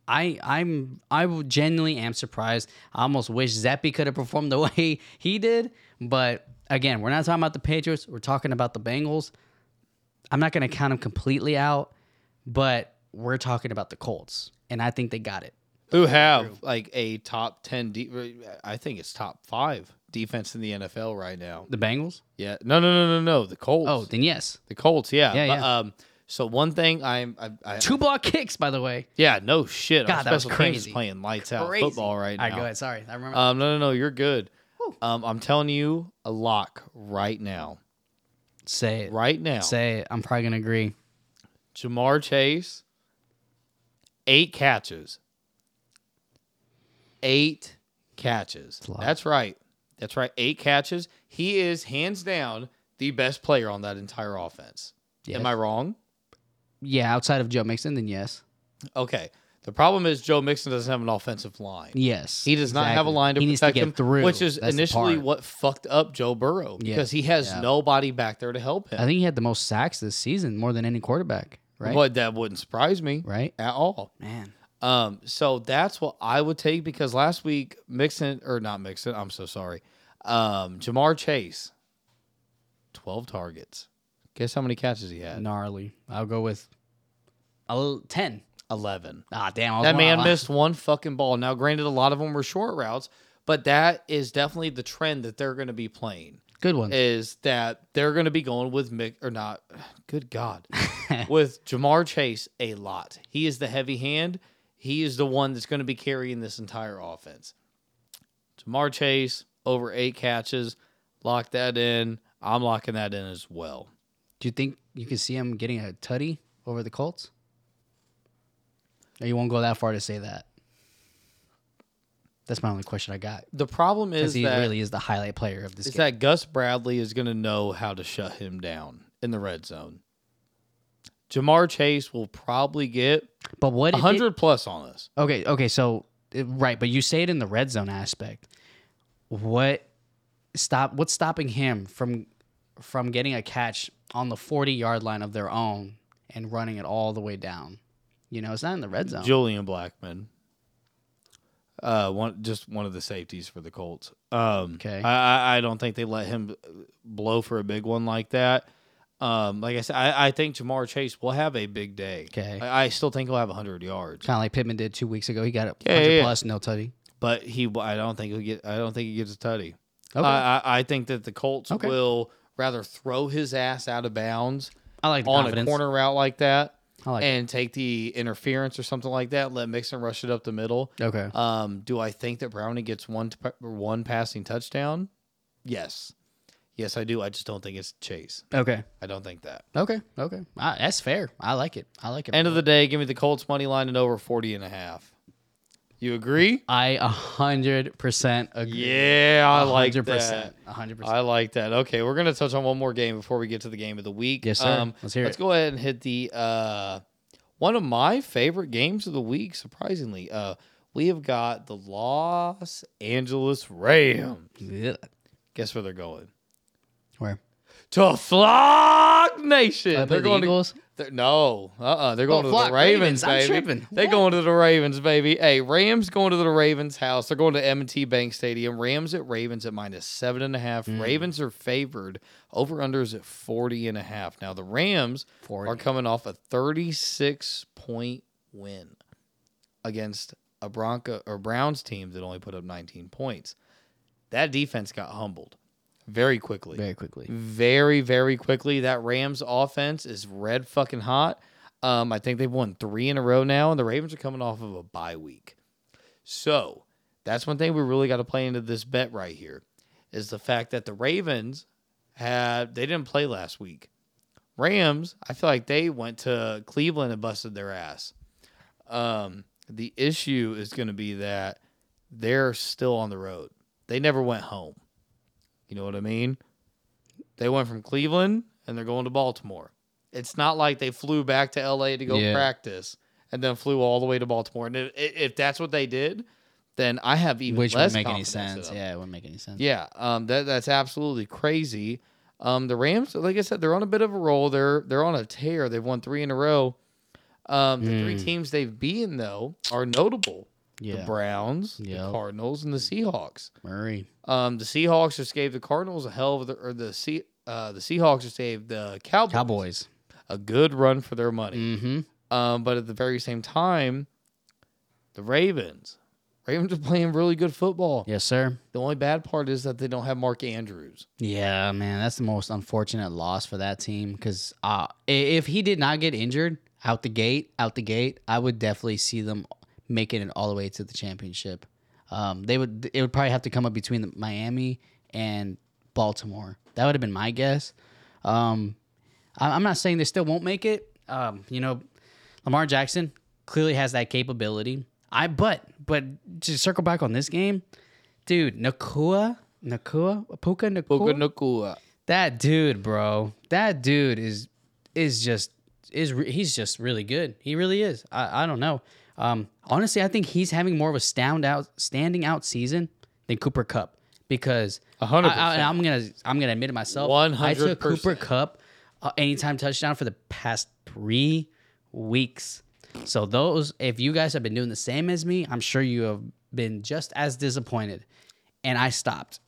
Speaker 1: I I'm I genuinely am surprised. I almost wish Zappe could have performed the [LAUGHS] way he did, but again, we're not talking about the Patriots. We're talking about the Bengals. I'm not going to count them completely out, but we're talking about the Colts, and I think they got it.
Speaker 2: Who have like a top ten? De- I think it's top five defense in the NFL right now.
Speaker 1: The Bengals?
Speaker 2: Yeah. No, no, no, no, no. The Colts.
Speaker 1: Oh, then yes.
Speaker 2: the Colts. Yeah.
Speaker 1: Yeah,
Speaker 2: But,
Speaker 1: yeah.
Speaker 2: Um. So one thing I'm. I, I,
Speaker 1: Two block kicks, by the way.
Speaker 2: yeah. No shit.
Speaker 1: God,
Speaker 2: Our
Speaker 1: that was crazy.
Speaker 2: playing lights out football right
Speaker 1: All
Speaker 2: now.
Speaker 1: right, go ahead. Sorry, I remember.
Speaker 2: Um. No, no, no. You're good. Um. I'm telling you a lock right now.
Speaker 1: Say it.
Speaker 2: Right now.
Speaker 1: Say it. I'm probably gonna agree.
Speaker 2: Ja'Marr Chase, eight catches. Eight catches. That's right. That's right. Eight catches. He is hands down the best player on that entire offense.
Speaker 1: Yes.
Speaker 2: Am I wrong?
Speaker 1: Yeah, outside of Joe Mixon, then yes.
Speaker 2: Okay. The problem is Joe Mixon doesn't have an offensive line.
Speaker 1: Yes.
Speaker 2: He does not have a line to
Speaker 1: he needs to
Speaker 2: protect
Speaker 1: get
Speaker 2: him,
Speaker 1: through,
Speaker 2: which is
Speaker 1: That's
Speaker 2: initially what fucked up Joe Burrow
Speaker 1: Yeah.
Speaker 2: because he has
Speaker 1: Yeah.
Speaker 2: nobody back there to help him.
Speaker 1: I think he had the most sacks this season, more than any quarterback. Right.
Speaker 2: But that wouldn't surprise me
Speaker 1: Right.
Speaker 2: at all.
Speaker 1: Man.
Speaker 2: Um, so that's what I would take because last week Mixon or not Mixon, I'm so sorry. Um, Ja'Marr Chase, twelve targets. Guess how many catches he had?
Speaker 1: Gnarly. I'll go with a ten.
Speaker 2: Eleven.
Speaker 1: Ah, damn.
Speaker 2: That man missed one fucking ball. Now, granted, a lot of them were short routes, but that is definitely the trend that they're going to be playing.
Speaker 1: Good one.
Speaker 2: Is that they're going to be going with Mick or not? [SIGHS] Good God, [LAUGHS] with Ja'Marr Chase a lot. He is the heavy hand. He is the one that's going to be carrying this entire offense. Ja'Marr Chase over eight catches. Lock that in. I'm locking that in as well.
Speaker 1: Do you think you can see him getting a tutty over the Colts? Or you won't go that far to say that? That's my only question I got.
Speaker 2: The problem is
Speaker 1: he
Speaker 2: that
Speaker 1: really is the highlight player of this
Speaker 2: is
Speaker 1: game.
Speaker 2: that Gus Bradley is going to know how to shut him down in the red zone. Ja'Marr Chase will probably get
Speaker 1: but what it
Speaker 2: 100 plus on this.
Speaker 1: Okay, okay, so uh, right, but you say it in the red zone aspect. What stop what's stopping him from from getting a catch on the 40 yard line of their own and running it all the way down? You know, it's not in the red zone.
Speaker 2: Julian Blackmon. Uh, one just one of the safeties for the Colts. Um,
Speaker 1: Okay.
Speaker 2: I I don't think they let him blow for a big one like that. Um, like I said, I, I think Ja'Marr Chase will have a big day.
Speaker 1: Okay.
Speaker 2: I, I still think he'll have 100 yards,
Speaker 1: kind of like Pittman did two weeks ago. He got a
Speaker 2: Yeah,
Speaker 1: 100
Speaker 2: yeah,
Speaker 1: plus, no tutty.
Speaker 2: but he I don't think he'll get I don't think he gets a tutty.
Speaker 1: Okay.
Speaker 2: I, I I think that the Colts
Speaker 1: Okay.
Speaker 2: will rather throw his ass out of bounds
Speaker 1: I like the
Speaker 2: on
Speaker 1: confidence.
Speaker 2: a corner route like that
Speaker 1: I like
Speaker 2: and take the interference or something like that. Let Mixon rush it up the middle.
Speaker 1: Okay.
Speaker 2: Um, do I think that Brownie gets one t- one passing touchdown? Yes, yes, I do. I just don't think it's Chase.
Speaker 1: Okay.
Speaker 2: I don't think that.
Speaker 1: Okay. Okay. Ah, that's fair. I like it. I like it.
Speaker 2: End of the day, give me the Colts money line and over 40 and a half. You agree?
Speaker 1: I a hundred percent agree.
Speaker 2: Yeah, I like
Speaker 1: hundred
Speaker 2: that.
Speaker 1: percent. A hundred percent.
Speaker 2: I like that. Okay, we're gonna touch on one more game before we get to the game of the week.
Speaker 1: Yes, sir. Let's hear
Speaker 2: let's
Speaker 1: it.
Speaker 2: go ahead and hit the uh, one of my favorite games of the week. Surprisingly, uh, we have got the Los Angeles Rams.
Speaker 1: Yeah.
Speaker 2: Guess where they're going? To Flock Nation.
Speaker 1: Uh,
Speaker 2: they're
Speaker 1: the
Speaker 2: going
Speaker 1: Eagles.
Speaker 2: to They're, no, uh, uh they're going
Speaker 1: Oh,
Speaker 2: to the Ravens,
Speaker 1: Ravens.
Speaker 2: Baby. They're going to the Ravens, baby. Hey, Rams going to the Ravens house. They're going to M&T Bank Stadium. Rams at Ravens at minus seven and a half.
Speaker 1: Mm.
Speaker 2: Ravens are favored. Over unders at 40 and a half. Now the Rams
Speaker 1: 40.
Speaker 2: are coming off a 36 point win against a Bronco or Browns team that only put up 19 points. That defense got humbled very quickly
Speaker 1: Very quickly.
Speaker 2: very, very quickly. That Rams offense is red fucking hot. Um, I think they've won three in a row now, and the Ravens are coming off of a bye week. So that's one thing we really got to play into this bet right here is the fact that the Ravens had they didn't play last week. Rams, I feel like they went to Cleveland and busted their ass. Um, the issue is going to be that they're still on the road. They never went home. You know what I mean? They went from Cleveland and they're going to Baltimore. It's not like they flew back to LA to go
Speaker 1: Yeah.
Speaker 2: practice and then flew all the way to Baltimore. And if, if that's what they did, then I have even
Speaker 1: Which
Speaker 2: less
Speaker 1: wouldn't make any sense. Yeah, it wouldn't make any sense.
Speaker 2: Yeah, um, that that's absolutely crazy. Um, the Rams, like I said, they're on a bit of a roll. They're they're on a tear. They've won three in a row. Um, the three
Speaker 1: Mm.
Speaker 2: teams they've beaten though are notable: the
Speaker 1: Yeah.
Speaker 2: Browns, the Cardinals, and the Seahawks.
Speaker 1: Murray.
Speaker 2: Um, the Seahawks just gave the Cardinals a hell of the or the sea uh, the Seahawks just gave the Cowboys,
Speaker 1: Cowboys.
Speaker 2: a good run for their money.
Speaker 1: Mm-hmm.
Speaker 2: Um, but at the very same time, the Ravens, Ravens are playing really good football.
Speaker 1: Yes, sir.
Speaker 2: The only bad part is that they don't have Mark Andrews.
Speaker 1: Yeah, man, that's the most unfortunate loss for that team. Because uh, if he did not get injured out the gate, out the gate, I would definitely see them making it all the way to the championship. Um, they would. It would probably have to come up between the Miami and Baltimore. That would have been my guess. Um, I, I'm not saying they still won't make it. Um, you know, Lamar Jackson clearly has that capability. I but but to circle back on this game, dude, Nacua, Nacua, Puka Nacua,
Speaker 2: Puka Nacua.
Speaker 1: that dude, bro, that dude is is just is he's just really good. He really is. I, I don't know. Um, honestly, I think he's having more of a stand out standing out season than Cooper Kupp because
Speaker 2: hundred
Speaker 1: I- I-
Speaker 2: percent.
Speaker 1: I'm gonna I'm gonna admit it myself. I took
Speaker 2: 100%.
Speaker 1: Cooper Kupp uh, anytime touchdown for the past three weeks. So those, if you guys have been doing the same as me, I'm sure you have been just as disappointed. And I stopped.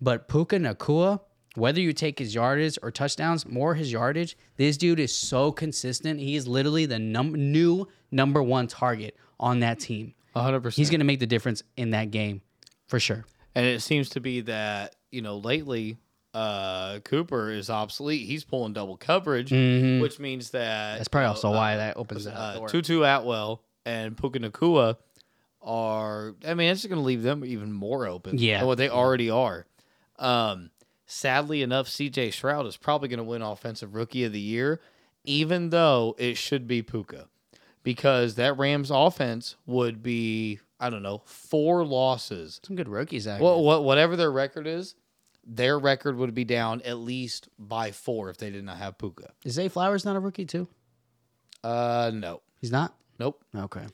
Speaker 1: But Puka Nacua, whether you take his yardage or touchdowns, more his yardage, this dude is so consistent. He is literally the num- new number one target on that team.
Speaker 2: Hundred percent.
Speaker 1: He's going to make the difference in that game for sure.
Speaker 2: And it seems to be that, you know, lately uh Cooper is obsolete. He's pulling double coverage, which means that
Speaker 1: Mm-hmm. That's probably also
Speaker 2: uh,
Speaker 1: why that opens that
Speaker 2: uh,
Speaker 1: door.
Speaker 2: Tutu Atwell and Puka Nacua are I mean, it's just gonna leave them even more open
Speaker 1: Yeah.
Speaker 2: than what they already are. Um sadly enough, CJ Stroud is probably gonna win offensive rookie of the year, even though it should be Puka. Because that Rams offense would be, I don't know, four losses
Speaker 1: Some good rookies out
Speaker 2: well, what, whatever their record is, their record would be down at least by four if they did not have Puka.
Speaker 1: Is Zay Flowers not a rookie too?
Speaker 2: Uh, no,
Speaker 1: He's not?
Speaker 2: nope,
Speaker 1: Okay.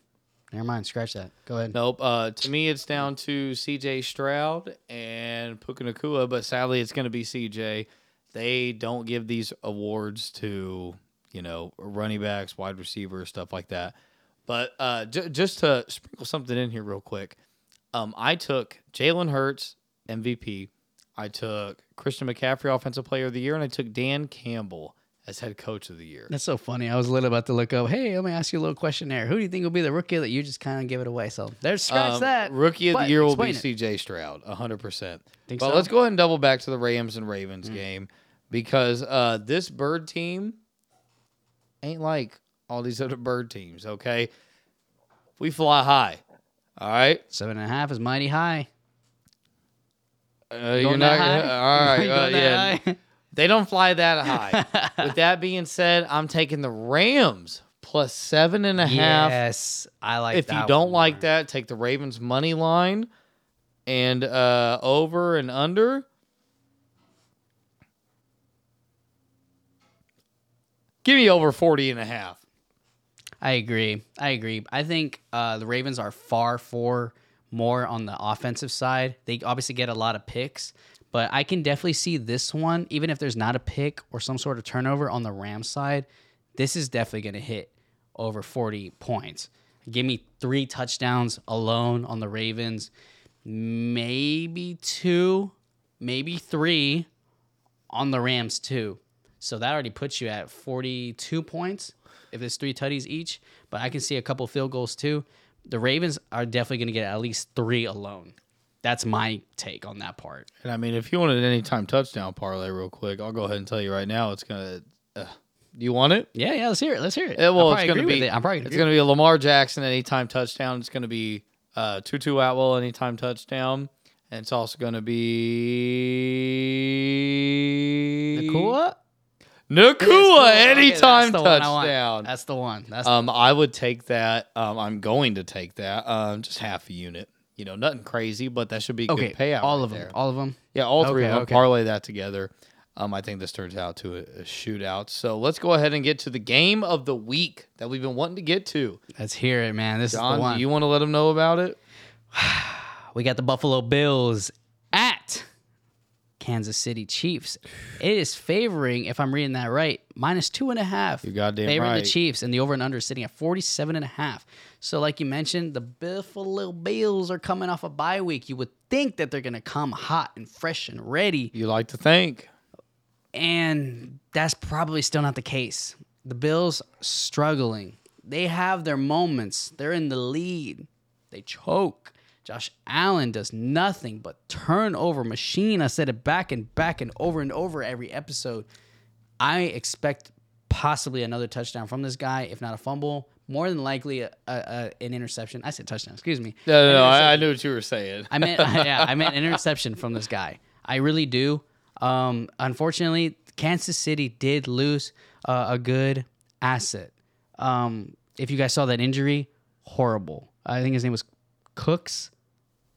Speaker 1: Never mind. Scratch that. Go ahead.
Speaker 2: nope. Uh, to me, it's down to C.J. Stroud and Puka Nacua, but sadly, it's going to be C.J. They don't give these awards to you know running backs, wide receivers, stuff like that. But uh, j- just to sprinkle something in here real quick, um, I took Jalen Hurts MVP. I took Christian McCaffrey Offensive Player of the Year, and I took Dan Campbell as Head Coach of the Year.
Speaker 1: That's so funny. I was a literally about to look up. Hey, let me ask you a little question there. Who do you think will be the rookie that you just kind of give it away? So there's scratch
Speaker 2: Um,
Speaker 1: that.
Speaker 2: Rookie of the Year will be
Speaker 1: it.
Speaker 2: C.J. Stroud, hundred percent. But
Speaker 1: so?
Speaker 2: let's go ahead and double back to the Rams and Ravens
Speaker 1: Mm.
Speaker 2: game because uh, this bird team ain't like all these other bird teams. Okay, we fly high. All right,
Speaker 1: Seven and a half is mighty high.
Speaker 2: uh, you're not.
Speaker 1: high?
Speaker 2: All right, [LAUGHS] uh, yeah. They don't fly that [LAUGHS] high. With that being said, I'm taking the Rams plus seven and a half.
Speaker 1: Yes, I like.
Speaker 2: if you don't like
Speaker 1: more.
Speaker 2: that, take the Ravens money line and uh, over and under. Give me over 40 and a half.
Speaker 1: I agree. I agree. I think uh, the Ravens are far for more on the offensive side. They obviously get a lot of picks, but I can definitely see this one, even if there's not a pick or some sort of turnover on the Rams side, this is definitely going to hit over 40 points. Give me three touchdowns alone on the Ravens, maybe two, maybe three on the Rams too. So that already puts you at 42 points if it's three tutties each. But I can see a couple field goals too. The Ravens are definitely going to get at least three alone. That's my take on that part.
Speaker 2: And I mean, if you wanted an anytime touchdown parlay, real quick, I'll go ahead and tell you right now, it's gonna. Uh, you want it?
Speaker 1: Yeah, yeah. Let's hear it. Let's hear it.
Speaker 2: Yeah, well, it's gonna be.
Speaker 1: it. I'm probably gonna
Speaker 2: it's gonna be a Lamar Jackson anytime touchdown. It's gonna be uh, Tutu Atwell anytime touchdown, and it's also gonna be
Speaker 1: Nacua?
Speaker 2: Nacua
Speaker 1: Okay,
Speaker 2: anytime
Speaker 1: that's the one I
Speaker 2: touchdown.
Speaker 1: That's the one. That's
Speaker 2: Um, I would take that. Um, I'm going to take that. Um, just half a unit. You know, nothing crazy, but that should be a
Speaker 1: okay.
Speaker 2: good payout.
Speaker 1: all
Speaker 2: right
Speaker 1: of them.
Speaker 2: there.
Speaker 1: All of them.
Speaker 2: Yeah, all three
Speaker 1: Okay,
Speaker 2: of them.
Speaker 1: okay.
Speaker 2: Parlay that together. Um, I think this turns out to a, a shootout. So let's go ahead and get to the game of the week that we've been wanting to get to.
Speaker 1: Let's hear it, man. This is the
Speaker 2: John,
Speaker 1: one.
Speaker 2: do you want to let them know about it? [SIGHS]
Speaker 1: we got the Buffalo Bills at Kansas City Chiefs. It is favoring, if I'm reading that right, minus two and a half.
Speaker 2: You're goddamn
Speaker 1: favoring
Speaker 2: right.
Speaker 1: the Chiefs, and the over and under is sitting at 47 and a half. So, like you mentioned, the Buffalo Bills are coming off a bye week. You would think that they're going to come hot and fresh and ready.
Speaker 2: You like to think.
Speaker 1: And that's probably still not the case. The Bills struggling. They have their moments. They're in the lead. They choke. Josh Allen does nothing but turnover machine. I said it back and back and over and over every episode. I expect possibly another touchdown from this guy, if not a fumble. More than likely, a, a, a- an interception. I said touchdown. Excuse me.
Speaker 2: No, no, no. I, I knew what you were saying.
Speaker 1: I meant [LAUGHS] yeah, I meant an interception from this guy. I really do. Um, unfortunately, Kansas City did lose uh, a good asset. Um, if you guys saw that injury, horrible. I think his name was Cooks.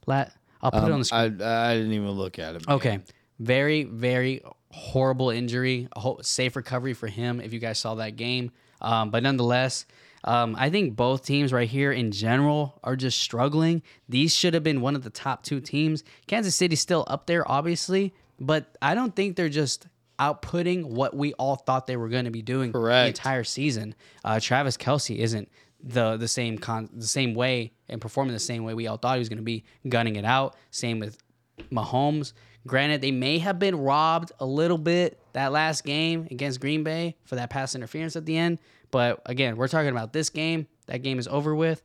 Speaker 1: Lat. I'll put it on the screen.
Speaker 2: I, I didn't even look at it. man.
Speaker 1: Okay. Very, very horrible injury. A whole, safe recovery for him if you guys saw that game. Um, but nonetheless, um, I think both teams right here in general are just struggling. These should have been one of the top two teams. Kansas City's still up there, obviously, but I don't think they're just outputting what we all thought they were going to be doing the entire season. Uh, Travis Kelce isn't the the same con the same way and performing the same way we all thought he was going to be, gunning it out. Same with Mahomes. Granted, they may have been robbed a little bit that last game against Green Bay for that pass interference at the end. But again, we're talking about this game. That game is over with.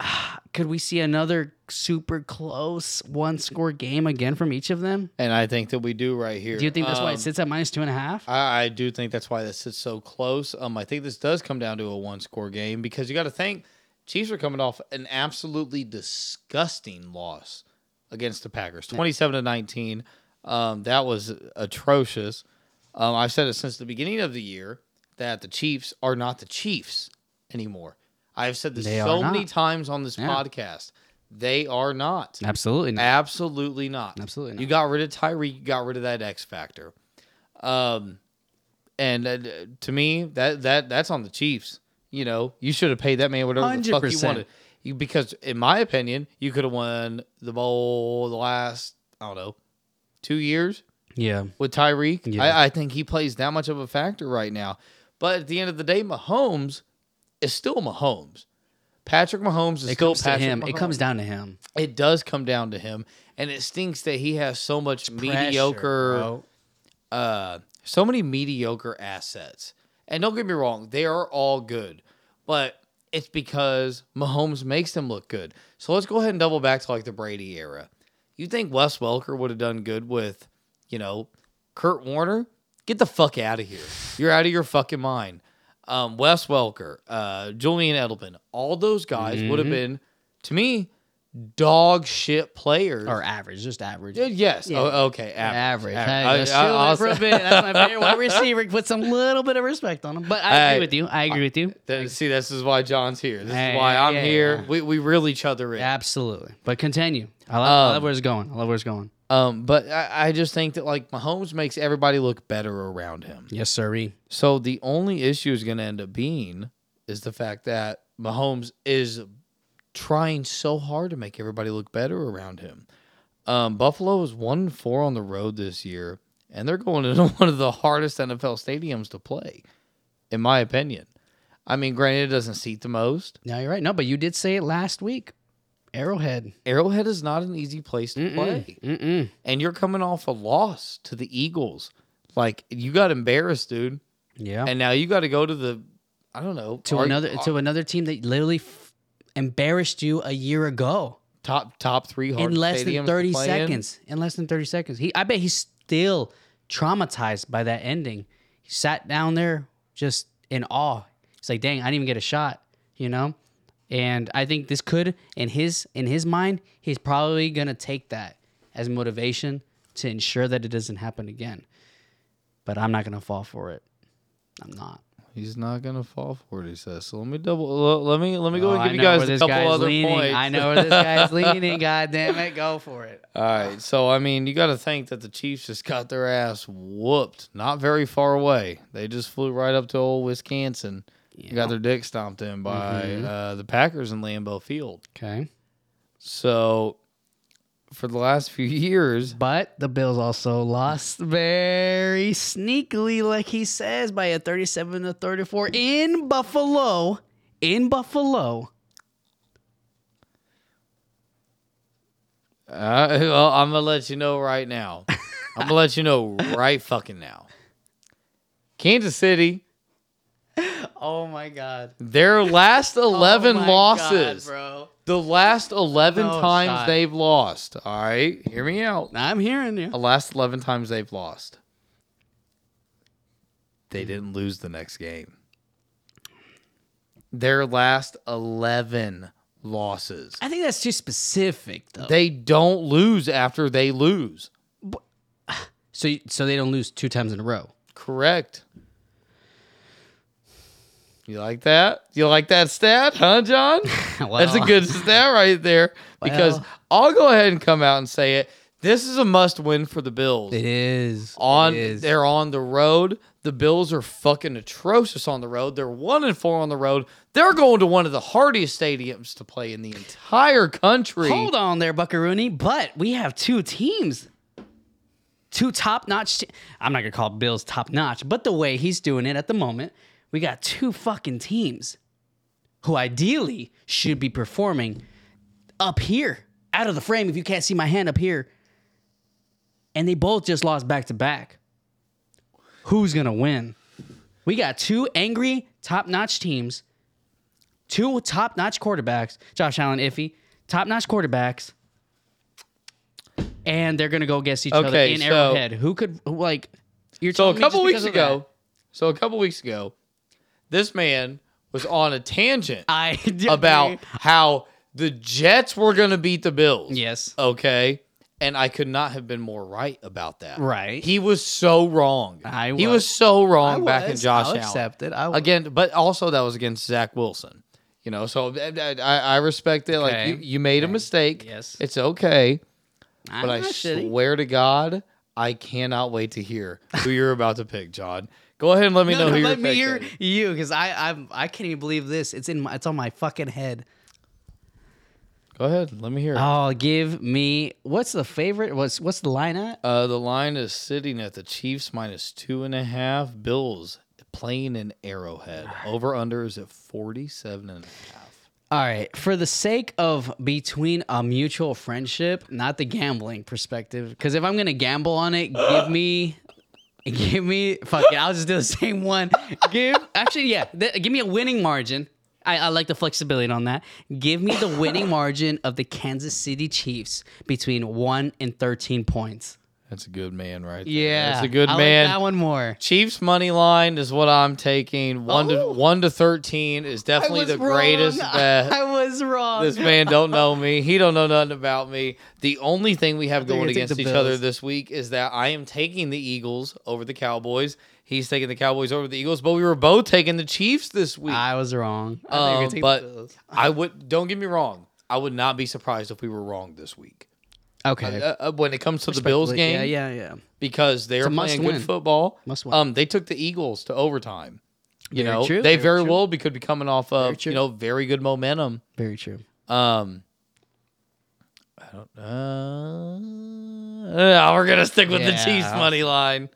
Speaker 1: [SIGHS] Could we see another super close one score game again from each of them?
Speaker 2: And I think that we do right here.
Speaker 1: Do you think that's why
Speaker 2: Um,
Speaker 1: it sits at minus two and a half?
Speaker 2: I, I do think that's why this sits so close. Um, I think this does come down to a one score game because you got to think Chiefs are coming off an absolutely disgusting loss against the Packers, twenty seven to nineteen. Um, that was atrocious. Um, I've said it since the beginning of the year that the Chiefs are not the Chiefs anymore. I've said this
Speaker 1: They
Speaker 2: so many times on this
Speaker 1: Yeah.
Speaker 2: podcast. They are not.
Speaker 1: Absolutely not.
Speaker 2: Absolutely not.
Speaker 1: Absolutely not.
Speaker 2: You got rid of Tyreek. You got rid of that X factor. Um, and uh, to me, that that that's on the Chiefs. You know, you should have paid that man whatever the fuck you wanted. You, because in my opinion, you could have won the bowl the last I don't know two years
Speaker 1: Yeah.
Speaker 2: with Tyreek.
Speaker 1: Yeah.
Speaker 2: I, I think he plays that much of a factor right now. But at the end of the day, Mahomes is still Mahomes. Patrick Mahomes is
Speaker 1: It
Speaker 2: still
Speaker 1: comes to him.
Speaker 2: Mahomes
Speaker 1: It comes down to him.
Speaker 2: it does come down to him. And it stinks that he has so much
Speaker 1: Pressure,
Speaker 2: mediocre uh so many mediocre assets. And don't get me wrong they are all good. But it's because Mahomes makes them look good. So let's go ahead and double back to like the Brady era. You think Wes Welker would have done good with you know Kurt Warner get the fuck out of here you're out of your fucking mind um, Wes Welker, uh, Julian Edelman, all those guys would have
Speaker 1: Mhm.
Speaker 2: been, to me, dog shit players.
Speaker 1: Or average, just average.
Speaker 2: Uh, yes.
Speaker 1: Yeah.
Speaker 2: Oh, okay. Average.
Speaker 1: Average.
Speaker 2: Average.
Speaker 1: Hey,
Speaker 2: I-
Speaker 1: just
Speaker 2: I- I'll
Speaker 1: it for a
Speaker 2: say-
Speaker 1: bit. That's my favorite [LAUGHS] wide receiver. Put some little bit of respect on him. But I
Speaker 2: Hey,
Speaker 1: agree with you. I agree with you.
Speaker 2: Th- See, this is why John's here. This
Speaker 1: Hey,
Speaker 2: is why I'm
Speaker 1: yeah,
Speaker 2: here.
Speaker 1: yeah.
Speaker 2: We, we reel each other in.
Speaker 1: Absolutely. But continue. I love, I
Speaker 2: Um,
Speaker 1: love where it's going. I love where it's going.
Speaker 2: Um, but I, I just think that like Mahomes makes everybody look better around him.
Speaker 1: Yes, sir.
Speaker 2: So the only issue is going to end up being is the fact that Mahomes is trying so hard to make everybody look better around him. Um, Buffalo is one and four on the road this year, and they're going into [LAUGHS] one of the hardest NFL stadiums to play. in my opinion. I mean, granted, it doesn't seat the most.
Speaker 1: No, you're right. No, but you did say it last week. Arrowhead.
Speaker 2: Arrowhead is not an easy place to play.
Speaker 1: Mm-mm.
Speaker 2: And you're coming off a loss to the Eagles. Like, you got embarrassed, dude.
Speaker 1: Yeah.
Speaker 2: And now you got to go to the, I don't know,
Speaker 1: to
Speaker 2: are-
Speaker 1: another to another team that literally f- embarrassed you a year ago
Speaker 2: top top three hard
Speaker 1: in less
Speaker 2: stadiums
Speaker 1: than
Speaker 2: to
Speaker 1: 30
Speaker 2: play in.
Speaker 1: seconds. In less than 30 seconds. He I bet he's still traumatized by that ending. He sat down there just in awe. He's like, "Dang, I didn't even get a shot," you know? And I think this could in his in his mind, he's probably going to take that as motivation to ensure that it doesn't happen again. But I'm not going to fall for it. I'm not.
Speaker 2: He's not gonna fall for it. He says. So let me double. Let me let me go
Speaker 1: Oh,
Speaker 2: and give you guys a couple other
Speaker 1: leaning.
Speaker 2: points.
Speaker 1: I know where this guy's [LAUGHS] leaning. God damn it, go for it.
Speaker 2: All right. So I mean, you got to think that the Chiefs just got their ass whooped. Not very far away. They just flew right up to old Wisconsin. Got their dick stomped in by
Speaker 1: Mm-hmm.
Speaker 2: uh, the Packers in Lambeau Field.
Speaker 1: Okay.
Speaker 2: So for the last few years,
Speaker 1: But the Bills also lost very sneakily, like he says, by a 37 to 34 in Buffalo. In Buffalo.
Speaker 2: Uh, [LAUGHS] well, I'm gonna let you know right now. I'm gonna let you know right fucking now. [LAUGHS] Kansas City, [LAUGHS]
Speaker 1: Oh my God.
Speaker 2: their last [LAUGHS] 11
Speaker 1: Oh my
Speaker 2: losses,
Speaker 1: God, bro.
Speaker 2: the last 11
Speaker 1: No
Speaker 2: times
Speaker 1: shot.
Speaker 2: they've lost. All right, hear me out.
Speaker 1: I'm hearing you.
Speaker 2: The last 11 times they've lost, they didn't lose the next game. Their last 11 losses.
Speaker 1: I think that's too specific, though.
Speaker 2: They don't lose after they lose. [SIGHS]
Speaker 1: so, so they don't lose two times in a row.
Speaker 2: Correct. You like that? You like that stat, huh, John? [LAUGHS] That's a good stat right there. [LAUGHS] Because
Speaker 1: Well.
Speaker 2: I'll go ahead and come out and say it. This is a must win for the Bills.
Speaker 1: It is.
Speaker 2: on
Speaker 1: It is.
Speaker 2: they're on the road. The Bills are fucking atrocious on the road. They're one and four on the road. They're going to one of the hardest stadiums to play in the entire country.
Speaker 1: Hold on there, Buckaroony. But we have two teams. Two top notch. Te- I'm not going to call Bills top notch, but the way he's doing it at the moment, we got two fucking teams who ideally should be performing up here, out of the frame. If you can't see my hand up here. And they both just lost back to back. Who's to win? We got two angry top notch teams two top notch quarterbacks, Josh Allen, iffy, top notch quarterbacks, and they're gonna go against each other
Speaker 2: Okay,
Speaker 1: in
Speaker 2: so-
Speaker 1: Arrowhead. Who could like? You're
Speaker 2: So a
Speaker 1: telling me
Speaker 2: couple weeks
Speaker 1: because of
Speaker 2: ago, so a couple weeks ago, this man was on a tangent [LAUGHS]
Speaker 1: I
Speaker 2: about [LAUGHS] how the Jets were going to beat the Bills.
Speaker 1: yes,
Speaker 2: Okay. And I could not have been more right about that.
Speaker 1: Right.
Speaker 2: He was so wrong.
Speaker 1: I
Speaker 2: he
Speaker 1: was.
Speaker 2: was so
Speaker 1: I
Speaker 2: wrong back in. Josh
Speaker 1: I'll
Speaker 2: Allen.
Speaker 1: accept it. I will.
Speaker 2: Again, but also that was against Zach Wilson. You know, so I, I, I respect it. Like you, you made a mistake.
Speaker 1: Yes.
Speaker 2: It's okay.
Speaker 1: I'm
Speaker 2: But I
Speaker 1: shitty.
Speaker 2: swear to God, I cannot wait to hear who you're about to pick, John. Go ahead and let me
Speaker 1: No,
Speaker 2: know
Speaker 1: no,
Speaker 2: who you're
Speaker 1: let me hear
Speaker 2: picking.
Speaker 1: you because I I'm I can't even believe this. It's in my, it's on my fucking head.
Speaker 2: Go ahead. Let me hear it.
Speaker 1: Oh, give me what's the favorite? What's what's the line at?
Speaker 2: Uh, the line is sitting at the Chiefs minus two and a half. Bills playing in Arrowhead. Over under is at 47 and a half.
Speaker 1: All right, for the sake of between a mutual friendship, not the gambling perspective, because if I'm gonna gamble on it, give me, [LAUGHS] give me, fuck it, I'll just do the same one. Give, actually, yeah, th- give me a winning margin. I, I like the flexibility on that. Give me the winning margin of the Kansas City Chiefs between one and thirteen points.
Speaker 2: That's a good man, right? there.
Speaker 1: Yeah,
Speaker 2: That's a good
Speaker 1: I like
Speaker 2: man.
Speaker 1: that one more.
Speaker 2: Chiefs money line is what I'm taking. One
Speaker 1: Oh.
Speaker 2: to one to thirteen is definitely the greatest [LAUGHS] bet.
Speaker 1: I was wrong.
Speaker 2: this man don't know me. He don't know nothing about me. The only thing we have
Speaker 1: thought you were
Speaker 2: going against each other this week is that I am taking the Eagles over the Cowboys. He's taking the Cowboys over the Eagles, but we were both taking the Chiefs this week.
Speaker 1: I was wrong. I thought you were
Speaker 2: Um,
Speaker 1: gonna take the
Speaker 2: but I would don't get me wrong. I would not be surprised if we were wrong this week.
Speaker 1: Okay,
Speaker 2: Uh, uh, when it comes to the Bills game,
Speaker 1: yeah, yeah, yeah.
Speaker 2: because they're
Speaker 1: a must
Speaker 2: playing good football.
Speaker 1: Must win.
Speaker 2: Um, they took the Eagles to overtime. You
Speaker 1: Very
Speaker 2: know,
Speaker 1: true,
Speaker 2: they
Speaker 1: very
Speaker 2: very
Speaker 1: true.
Speaker 2: well be, could be coming off
Speaker 1: Very
Speaker 2: of
Speaker 1: true.
Speaker 2: you know very good momentum.
Speaker 1: Very true.
Speaker 2: Um, I don't. Uh, uh, we're gonna stick with the
Speaker 1: Yeah.
Speaker 2: Chiefs money line.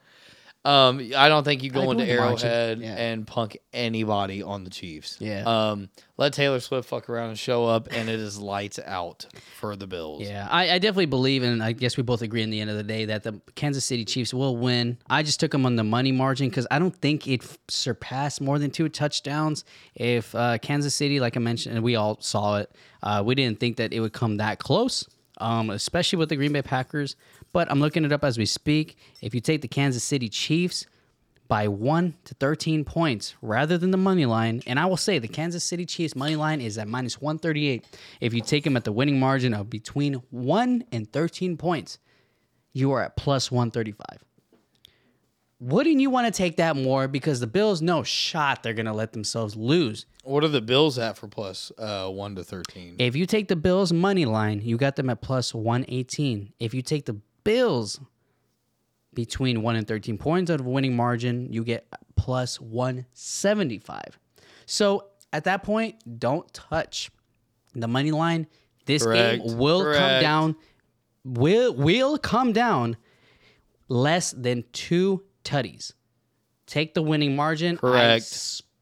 Speaker 2: Um, I don't think you go into. Arrowhead
Speaker 1: Yeah.
Speaker 2: and punk anybody on the Chiefs.
Speaker 1: Yeah.
Speaker 2: Um, let Taylor Swift fuck around and show up, and it is lights out for the Bills.
Speaker 1: Yeah, I, I definitely believe, and I guess we both agree in the end of the day that the Kansas City Chiefs will win. I just took them on the money margin because I don't think it f- surpassed more than two touchdowns. If uh, Kansas City, like I mentioned, and we all saw it, uh, we didn't think that it would come that close, um, especially with the Green Bay Packers. But I'm looking it up as we speak. If you take the Kansas City Chiefs, by 1 to 13 points rather than the money line. And I will say the Kansas City Chiefs money line is at minus 138. If you take them at the winning margin of between 1 and 13 points, you are at plus 135. Wouldn't you want to take that more? Because the Bills, no shot they're going to let themselves lose.
Speaker 2: What are the Bills at for plus uh, one to thirteen?
Speaker 1: If you take the Bills money line, you got them at plus 118. If you take the Bills between 1 and 13 points out of a winning margin, you get plus 175. So at that point, don't touch the money line. This
Speaker 2: Correct.
Speaker 1: game will come down will will come down less than 2 tutties. Take the winning margin. Correct.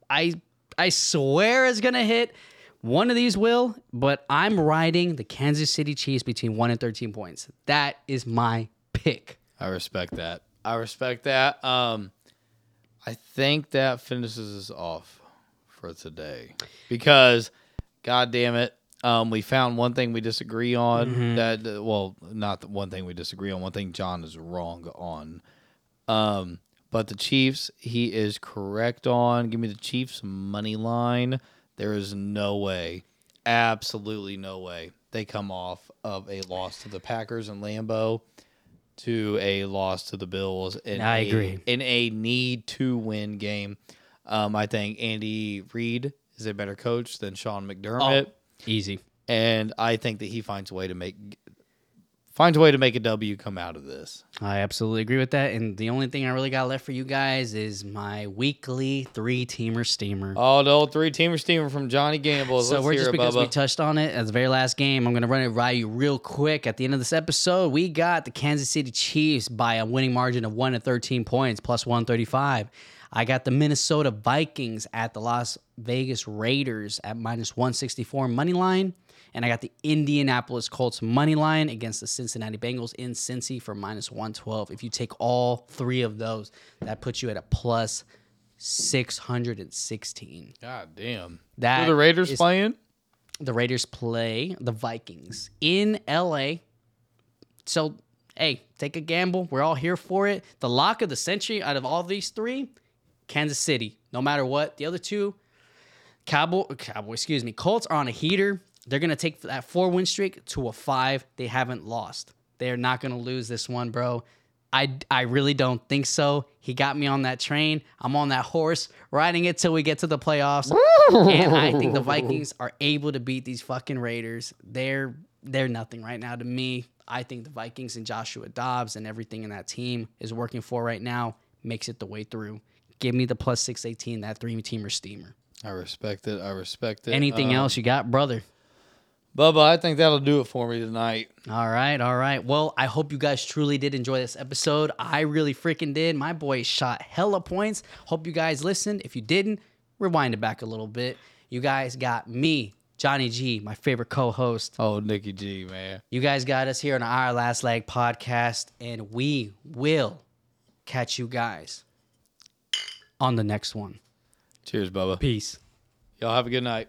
Speaker 1: I
Speaker 2: Correct.
Speaker 1: I I swear it's gonna hit. One of these will, but I'm riding the Kansas City Chiefs between one and thirteen points. That is my pick.
Speaker 2: I respect that. I respect that. Um, I think that finishes us off for today because, god damn it, um, we found one thing we disagree on. That uh, well, not the one thing we disagree on. One thing John is wrong on. Um, but the Chiefs, he is correct on. Give me the Chiefs money line. There is no way, absolutely no way, they come off of a loss to the Packers and Lambeau to a loss to the Bills. In
Speaker 1: I
Speaker 2: a-
Speaker 1: agree.
Speaker 2: In a need to win game, um, I think Andy Reid is a better coach than Sean McDermott,
Speaker 1: Easy.
Speaker 2: and I think that he finds a way to make finds a way to make a W come out of this.
Speaker 1: I absolutely agree with that. And the only thing I really got left for you guys is my weekly three teamer steamer.
Speaker 2: Oh, the old three teamer steamer from Johnny Gamble.
Speaker 1: So
Speaker 2: Let's
Speaker 1: we're just
Speaker 2: it,
Speaker 1: because we touched on it at the very last game. I'm gonna run it by you real quick. At the end of this episode, we got the Kansas City Chiefs by a winning margin of one to 13 points, plus 135. I got the Minnesota Vikings at the Las Vegas Raiders at minus 164 money line. And I got the Indianapolis Colts money line against the Cincinnati Bengals in Cincy for minus 112. If you take all three of those, that puts you at a plus 616.
Speaker 2: God damn.
Speaker 1: That
Speaker 2: Who the Raiders
Speaker 1: is-
Speaker 2: playing?
Speaker 1: the Raiders play the Vikings in LA. So, hey, take a gamble. We're all here for it. The lock of the century out of all these three, Kansas City. No matter what, the other two, Cowboy, Cowboy, excuse me, Colts are on a heater. They're gonna take that four win streak to a five. They haven't lost. They're not gonna lose this one, bro. I, I really don't think so. He got me on that train. I'm on that horse, riding it till we get to the playoffs. and I think the [LAUGHS] Vikings are able to beat these fucking Raiders. They're they're nothing right now to me. I think the Vikings and Joshua Dobbs and everything in that team is working for right now makes it the way through. Give me the plus 618, that three teamer steamer.
Speaker 2: I respect it. I respect it.
Speaker 1: Anything
Speaker 2: Um,
Speaker 1: else you got, brother?
Speaker 2: Bubba, I think that'll do it for me tonight.
Speaker 1: All right, all right. Well, I hope you guys truly did enjoy this episode. I really freaking did. My boy shot hella points. Hope you guys listened. If you didn't, rewind it back a little bit. You guys got me, Johnny G, my favorite co-host.
Speaker 2: Oh, Nikki G, man.
Speaker 1: You guys got us here on our Last Leg podcast, and we will catch you guys on the next one.
Speaker 2: Cheers, Bubba.
Speaker 1: Peace.
Speaker 2: Y'all have a good night.